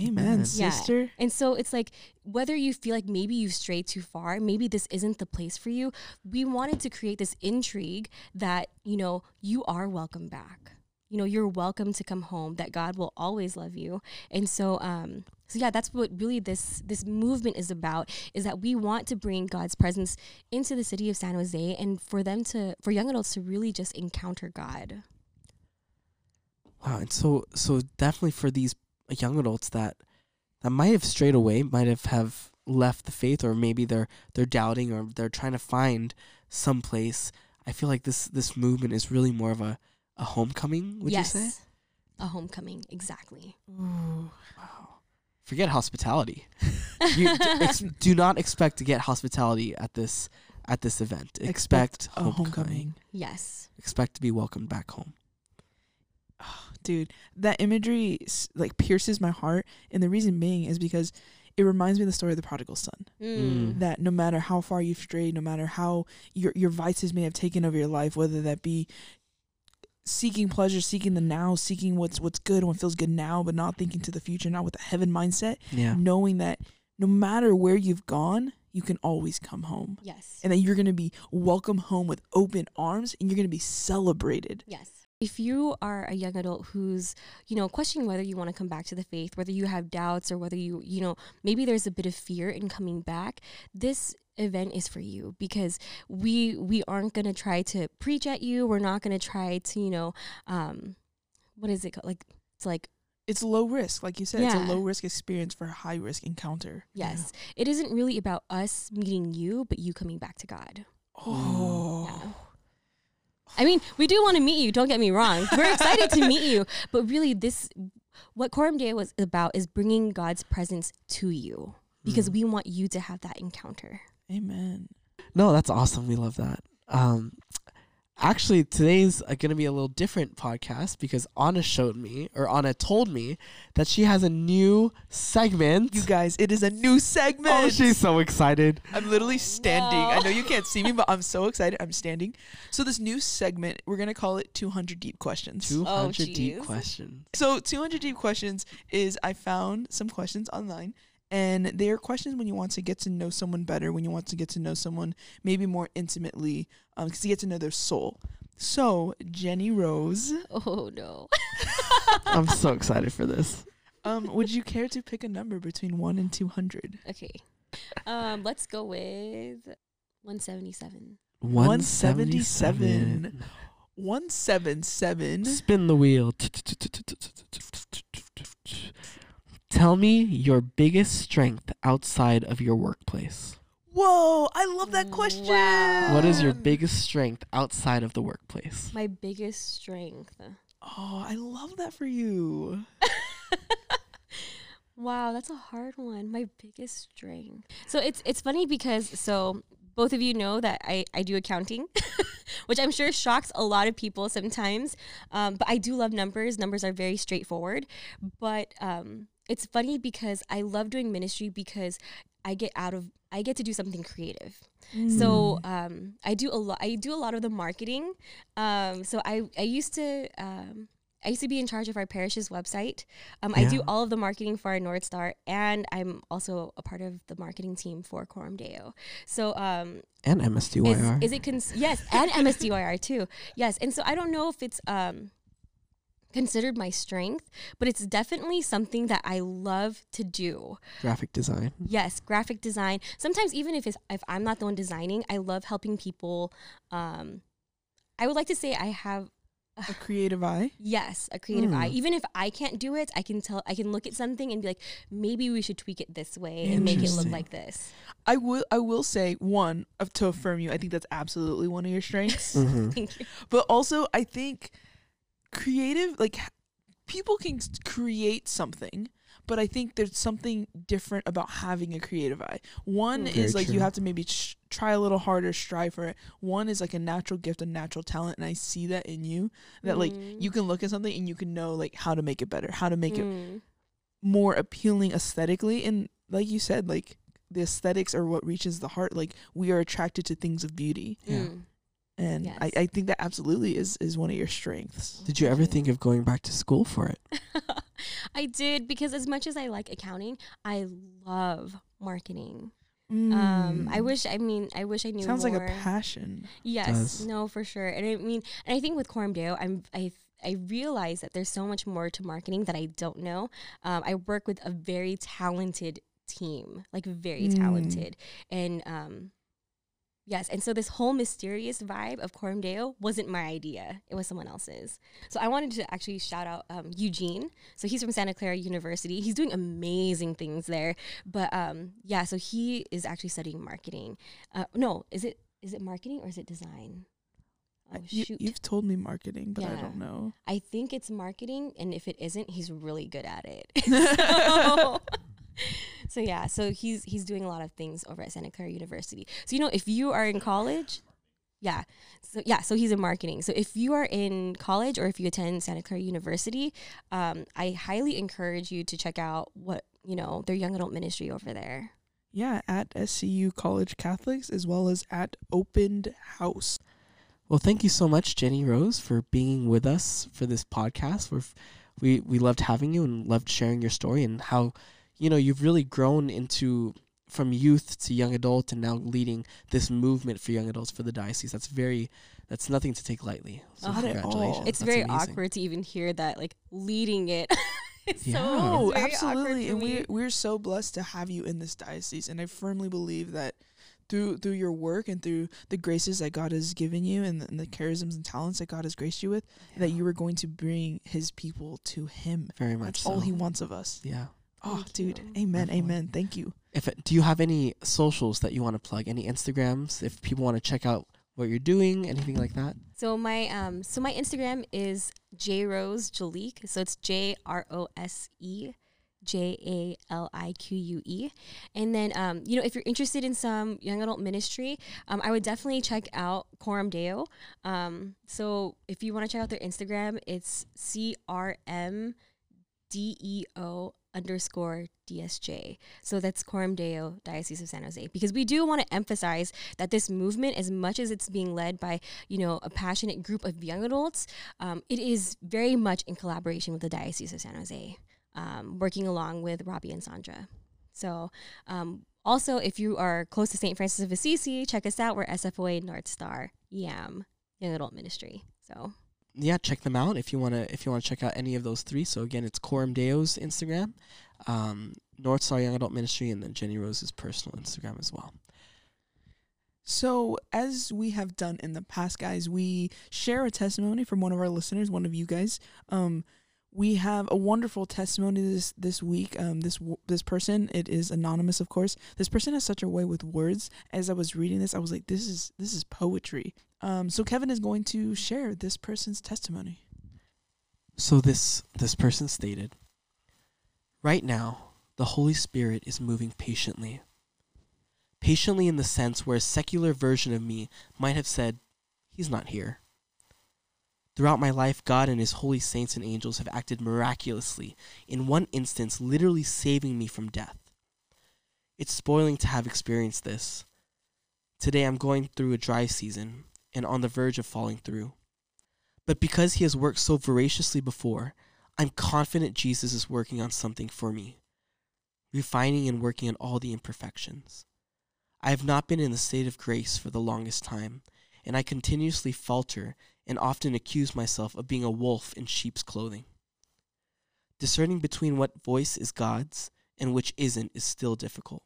[SPEAKER 2] Amen, yeah. sister.
[SPEAKER 3] And so it's like whether you feel like maybe you've strayed too far, maybe this isn't the place for you. We wanted to create this intrigue that you know you are welcome back you know you're welcome to come home that god will always love you and so um so yeah that's what really this this movement is about is that we want to bring god's presence into the city of san jose and for them to for young adults to really just encounter god
[SPEAKER 1] wow and so so definitely for these young adults that that might have strayed away, might have have left the faith, or maybe they're they're doubting or they're trying to find some place. I feel like this this movement is really more of a a homecoming. Would
[SPEAKER 3] yes.
[SPEAKER 1] you say?
[SPEAKER 3] A homecoming, exactly.
[SPEAKER 1] Wow. Forget hospitality. you d- ex- do not expect to get hospitality at this at this event. Expect,
[SPEAKER 2] a
[SPEAKER 1] homecoming.
[SPEAKER 2] homecoming.
[SPEAKER 3] Yes.
[SPEAKER 1] Expect to be welcomed back home.
[SPEAKER 2] Oh, dude that imagery like pierces my heart and the reason being is because it reminds me of the story of the prodigal son
[SPEAKER 1] Mm.
[SPEAKER 2] that no matter how far you've strayed no matter how your your vices may have taken over your life whether that be seeking pleasure seeking the now seeking what's what's good what feels good now but not thinking to the future not with a heaven mindset
[SPEAKER 1] Yeah.
[SPEAKER 2] knowing that no matter where you've gone you can always come home
[SPEAKER 3] Yes.
[SPEAKER 2] and that you're going to be welcome home with open arms and you're going to be celebrated
[SPEAKER 3] Yes. If you are a young adult who's, you know, questioning whether you want to come back to the faith, whether you have doubts or whether you, you know, maybe there's a bit of fear in coming back, this event is for you because we we aren't going to try to preach at you. We're not going to try to, you know, um what is it called? Like it's like
[SPEAKER 2] it's low risk like you said it's a low risk experience for a high risk encounter
[SPEAKER 3] yes. It isn't really about us meeting you, but you coming back to God.
[SPEAKER 2] oh
[SPEAKER 3] Yeah. I mean, we do want to meet you. Don't get me wrong. We're excited to meet you, but really, this what Coram Deo was about is bringing God's presence to you because
[SPEAKER 1] Mm.
[SPEAKER 3] we want you to have that encounter.
[SPEAKER 2] Amen
[SPEAKER 1] No, that's awesome. We love that. Um, actually, today's uh, going to be a little different podcast because Anna showed me, or Anna told me, that she has a new segment.
[SPEAKER 2] you guys it is a new segment
[SPEAKER 1] oh, she's so excited.
[SPEAKER 2] I'm literally standing. I know you can't see me, but I'm so excited. I'm standing. So this new segment, we're gonna call it 200 deep questions.
[SPEAKER 1] 200 deep questions.
[SPEAKER 2] So 200 deep questions is I found some questions online, and they are questions when you want to get to know someone better, when you want to get to know someone maybe more intimately, um, because you get to know their soul. So Jenny Rose,
[SPEAKER 3] Oh no!
[SPEAKER 1] I'm so excited for this.
[SPEAKER 2] um, would you care to pick a number between one and 200?
[SPEAKER 3] Okay, um, let's go with one seventy seven.
[SPEAKER 2] 177. 177.
[SPEAKER 1] Spin the wheel. Tell me your biggest strength outside of your workplace.
[SPEAKER 2] Whoa, I love that question.
[SPEAKER 3] Wow.
[SPEAKER 1] What is your biggest strength outside of the workplace?
[SPEAKER 3] My biggest strength.
[SPEAKER 2] Oh, I love that for you.
[SPEAKER 3] Wow, that's a hard one. My biggest strength. So it's it's funny because so both of you know that I, I do accounting, which I'm sure shocks a lot of people sometimes. Um, but I do love numbers. Numbers are very straightforward. But um, it's funny because I love doing ministry because I get out of I get to do something creative. So um, I do a lot. I do a lot of the marketing. Um, so I I used to um, I used to be in charge of our parish's website. Um, I do all of the marketing for our North Star, and I'm also a part of the marketing team for Coram Deo. So um,
[SPEAKER 1] And
[SPEAKER 3] is, is it cons- yes, and MSDYR too. Yes, and so I don't know if it's um considered my strength, but it's definitely something that I love to do.
[SPEAKER 1] graphic design.
[SPEAKER 3] Yes, graphic design. Sometimes even if it's if I'm not the one designing, I love helping people. Um, I would like to say I have
[SPEAKER 2] a creative eye.
[SPEAKER 3] yes a creative eye.
[SPEAKER 1] Hmm.
[SPEAKER 3] Even if I can't do it, I can tell. I can look at something and be like, maybe we should tweak it this way and make it look like this.
[SPEAKER 2] I will I will say one of to affirm you. I think that's absolutely one of your strengths.
[SPEAKER 1] hmm
[SPEAKER 3] Thank you.
[SPEAKER 2] but also I think creative like people can create something, but I think there's something different about having a creative eye. One
[SPEAKER 1] Very
[SPEAKER 2] is like you have to maybe sh- try a little harder, strive for it. One is like a natural gift, a natural talent, and I see that in you. That like
[SPEAKER 3] Mm.
[SPEAKER 2] you can look at something and you can know like how to make it better, how to make it
[SPEAKER 3] Mm.
[SPEAKER 2] more appealing aesthetically and like you said like the aesthetics are what reaches the heart like we are attracted to things of beauty
[SPEAKER 1] Yeah.
[SPEAKER 3] Mm.
[SPEAKER 2] And I,
[SPEAKER 3] Yes.
[SPEAKER 2] I think that absolutely is is one of your strengths
[SPEAKER 1] Did you ever think of going back to school for it?
[SPEAKER 3] I did because as much as I like accounting, I love marketing. Um,
[SPEAKER 2] Mm.
[SPEAKER 3] I wish. I mean, I wish I knew.
[SPEAKER 2] sounds like a passion
[SPEAKER 3] Yes,
[SPEAKER 1] does.
[SPEAKER 3] no, for sure. And I mean, and I think with Coram I'm I I realize that there's so much more to marketing that I don't know. Um, I work with a very talented team, like very
[SPEAKER 2] Mm.
[SPEAKER 3] talented, and um, Yes, and so this whole mysterious vibe of Coram wasn't my idea; it was someone else's. So I wanted to actually shout out um, Eugene. So he's from Santa Clara University. He's doing amazing things there. But um, yeah, so he is actually studying marketing. Uh, no, is it is it marketing or is it design? Oh
[SPEAKER 2] You,
[SPEAKER 3] shoot!
[SPEAKER 2] you've told me marketing, but I don't know.
[SPEAKER 3] I think it's marketing, and if it isn't, he's really good at it. so, so yeah, so he's he's doing a lot of things over at Santa Clara University. So you know, if you are in college, yeah, so yeah, so he's in marketing. So if you are in college or if you attend Santa Clara University, um, I highly encourage you to check out what you know their young adult ministry over there.
[SPEAKER 2] Yeah, at SCU College Catholics as well as at Opened House.
[SPEAKER 1] Well, thank you so much, Jenny Rose, for being with us for this podcast. We're, we we loved having you and loved sharing your story and how, you know, you've really grown into from youth to young adult and now leading this movement for young adults for the diocese. That's very, that's nothing to take lightly. So
[SPEAKER 3] Not
[SPEAKER 2] at all.
[SPEAKER 1] congratulations.
[SPEAKER 3] It's
[SPEAKER 1] That's
[SPEAKER 3] very
[SPEAKER 1] amazing.
[SPEAKER 3] awkward to even hear that, like leading it. It's
[SPEAKER 1] Yeah.
[SPEAKER 3] so it's very
[SPEAKER 2] absolutely. And we we're so blessed to have you in this diocese and I firmly believe that through through your work and through the graces that God has given you and the, and the charisms and talents that God has graced you with that you are going to bring his people to him.
[SPEAKER 1] very much
[SPEAKER 2] That's
[SPEAKER 1] so.
[SPEAKER 2] all he wants of us.
[SPEAKER 1] yeah.
[SPEAKER 2] Oh,
[SPEAKER 3] Thank
[SPEAKER 2] dude.
[SPEAKER 3] you.
[SPEAKER 2] Amen.
[SPEAKER 1] Definitely.
[SPEAKER 2] Amen. Thank you.
[SPEAKER 1] If it, do you have any socials that you want to plug? Any Instagrams? If people want to check out what you're doing, anything like that?
[SPEAKER 3] So my um so my Instagram is J Rose Jalique. So it's J R O S E J A L I Q U E. And then um you know if you're interested in some young adult ministry, um I would definitely check out Coram Deo. Um so if you want to check out their Instagram, it's C R M D E O underscore DSJ. So that's Coram Deo Diocese of San Jose. Because we do want to emphasize that this movement, as much as it's being led by, you know, a passionate group of young adults, um, it is very much in collaboration with the Diocese of San Jose, um, working along with Robbie and Sandra. So um, also, if you are close to St. Francis of Assisi, check us out. We're SFOA North Star YAM, Young Adult Ministry. So
[SPEAKER 1] yeah, check them out if you wanna if you wanna check out any of those three. So again, it's Coram Deo's Instagram, um, North Star Young Adult Ministry, and then Jenny Rose's personal Instagram as well.
[SPEAKER 2] So, as we have done in the past, guys, we share a testimony from one of our listeners, one of you guys. Um, we have a wonderful testimony this this week. Um, this this person, it is anonymous, of course. This person has such a way with words. As I was reading this, I was like, "This is this is poetry." Um, so Kevin is going to share this person's testimony.
[SPEAKER 1] So this this person stated, right now, the Holy Spirit is moving patiently. Patiently in the sense where a secular version of me might have said, He's not here. Throughout my life, God and His holy saints and angels have acted miraculously, in one instance, literally saving me from death. It's spoiling to have experienced this. Today, I'm going through a dry season and on the verge of falling through. But because he has worked so voraciously before, I'm confident Jesus is working on something for me, refining and working on all the imperfections. I have not been in the state of grace for the longest time, and I continuously falter and often accuse myself of being a wolf in sheep's clothing. Discerning between what voice is God's and which isn't is still difficult.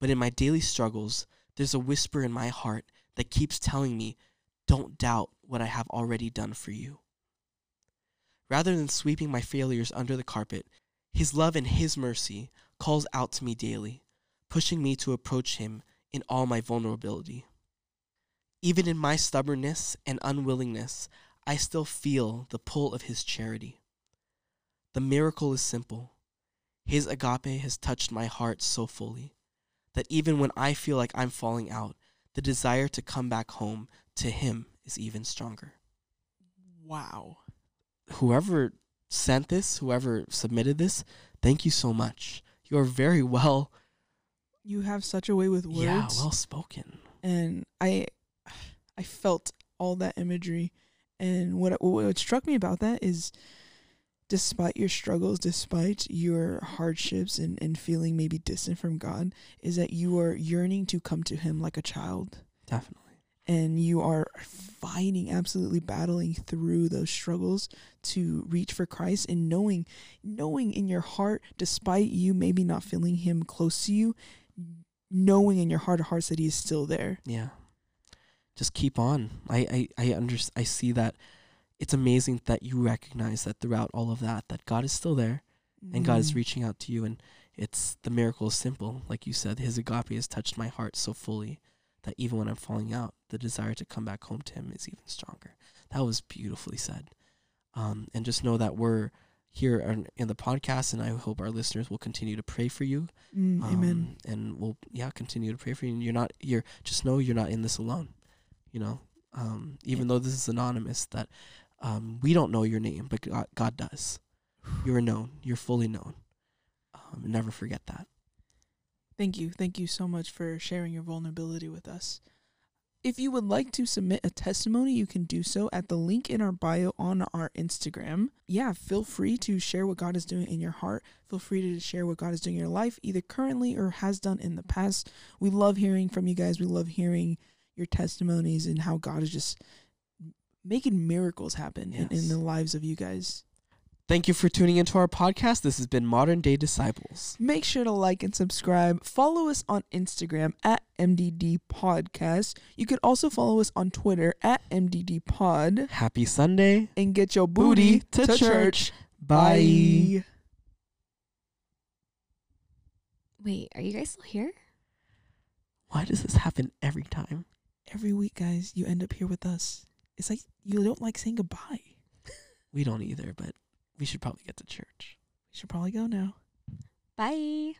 [SPEAKER 1] But in my daily struggles, there's a whisper in my heart that keeps telling me don't doubt what I have already done for you. Rather than sweeping my failures under the carpet, His love and His mercy calls out to me daily, pushing me to approach Him in all my vulnerability. Even in my stubbornness and unwillingness, I still feel the pull of His charity. The miracle is simple. His agape has touched my heart so fully that even when I feel like I'm falling out, the desire to come back home to Him is even stronger.
[SPEAKER 2] Wow.
[SPEAKER 1] Whoever sent this, whoever submitted this, thank you so much. You are very well,
[SPEAKER 2] You have such a way with words.
[SPEAKER 1] yeah, well spoken.
[SPEAKER 2] and I I felt all that imagery and what what struck me about that is despite your struggles despite your hardships and, and feeling maybe distant from God is that you are yearning to come to him like a child
[SPEAKER 1] Definitely.
[SPEAKER 2] and you are fighting absolutely battling through those struggles to reach for Christ and knowing knowing in your heart despite you maybe not feeling him close to you knowing in your heart of hearts that He is still there.
[SPEAKER 1] Yeah. Just keep on. I I I under, I see that it's amazing that you recognize that throughout all of that that God is still there and God is
[SPEAKER 2] Mm.
[SPEAKER 1] reaching out to you and it's the miracle is simple like you said his agape has touched my heart so fully that even when I'm falling out the desire to come back home to him is even stronger. That was beautifully said. Um and just know that we're here on, in the podcast and I hope our listeners will continue to pray for you
[SPEAKER 2] Mm, amen.
[SPEAKER 1] um, and we'll yeah continue to pray for you. And you're not you're just know you're not in this alone. You know, um, even though this is anonymous, that um, we don't know your name, but God, God does. You're known. You're fully known. Um, never forget that.
[SPEAKER 2] Thank you. Thank you so much for sharing your vulnerability with us. If you would like to submit a testimony, you can do so at the link in our bio on our Instagram. Yeah, feel free to share what God is doing in your heart. Feel free to share what God is doing in your life, either currently or has done in the past. We love hearing from you guys. We love hearing your testimonies and how God is just making miracles happen in, in the lives of you guys.
[SPEAKER 1] Thank you for tuning into our podcast. This has been Modern Day Disciples.
[SPEAKER 2] Make sure to like and subscribe. Follow us on Instagram at MDD Podcast. You could also follow us on Twitter at MDD Pod.
[SPEAKER 1] Happy Sunday.
[SPEAKER 2] And get your booty,
[SPEAKER 1] Booty to church.
[SPEAKER 2] Bye.
[SPEAKER 3] Wait, are you guys still here?
[SPEAKER 1] Why does this happen every time?
[SPEAKER 2] Every week, guys, you end up here with us. It's like you don't like saying goodbye.
[SPEAKER 1] We don't either, but we should probably get to church.
[SPEAKER 2] We should probably go now.
[SPEAKER 3] Bye.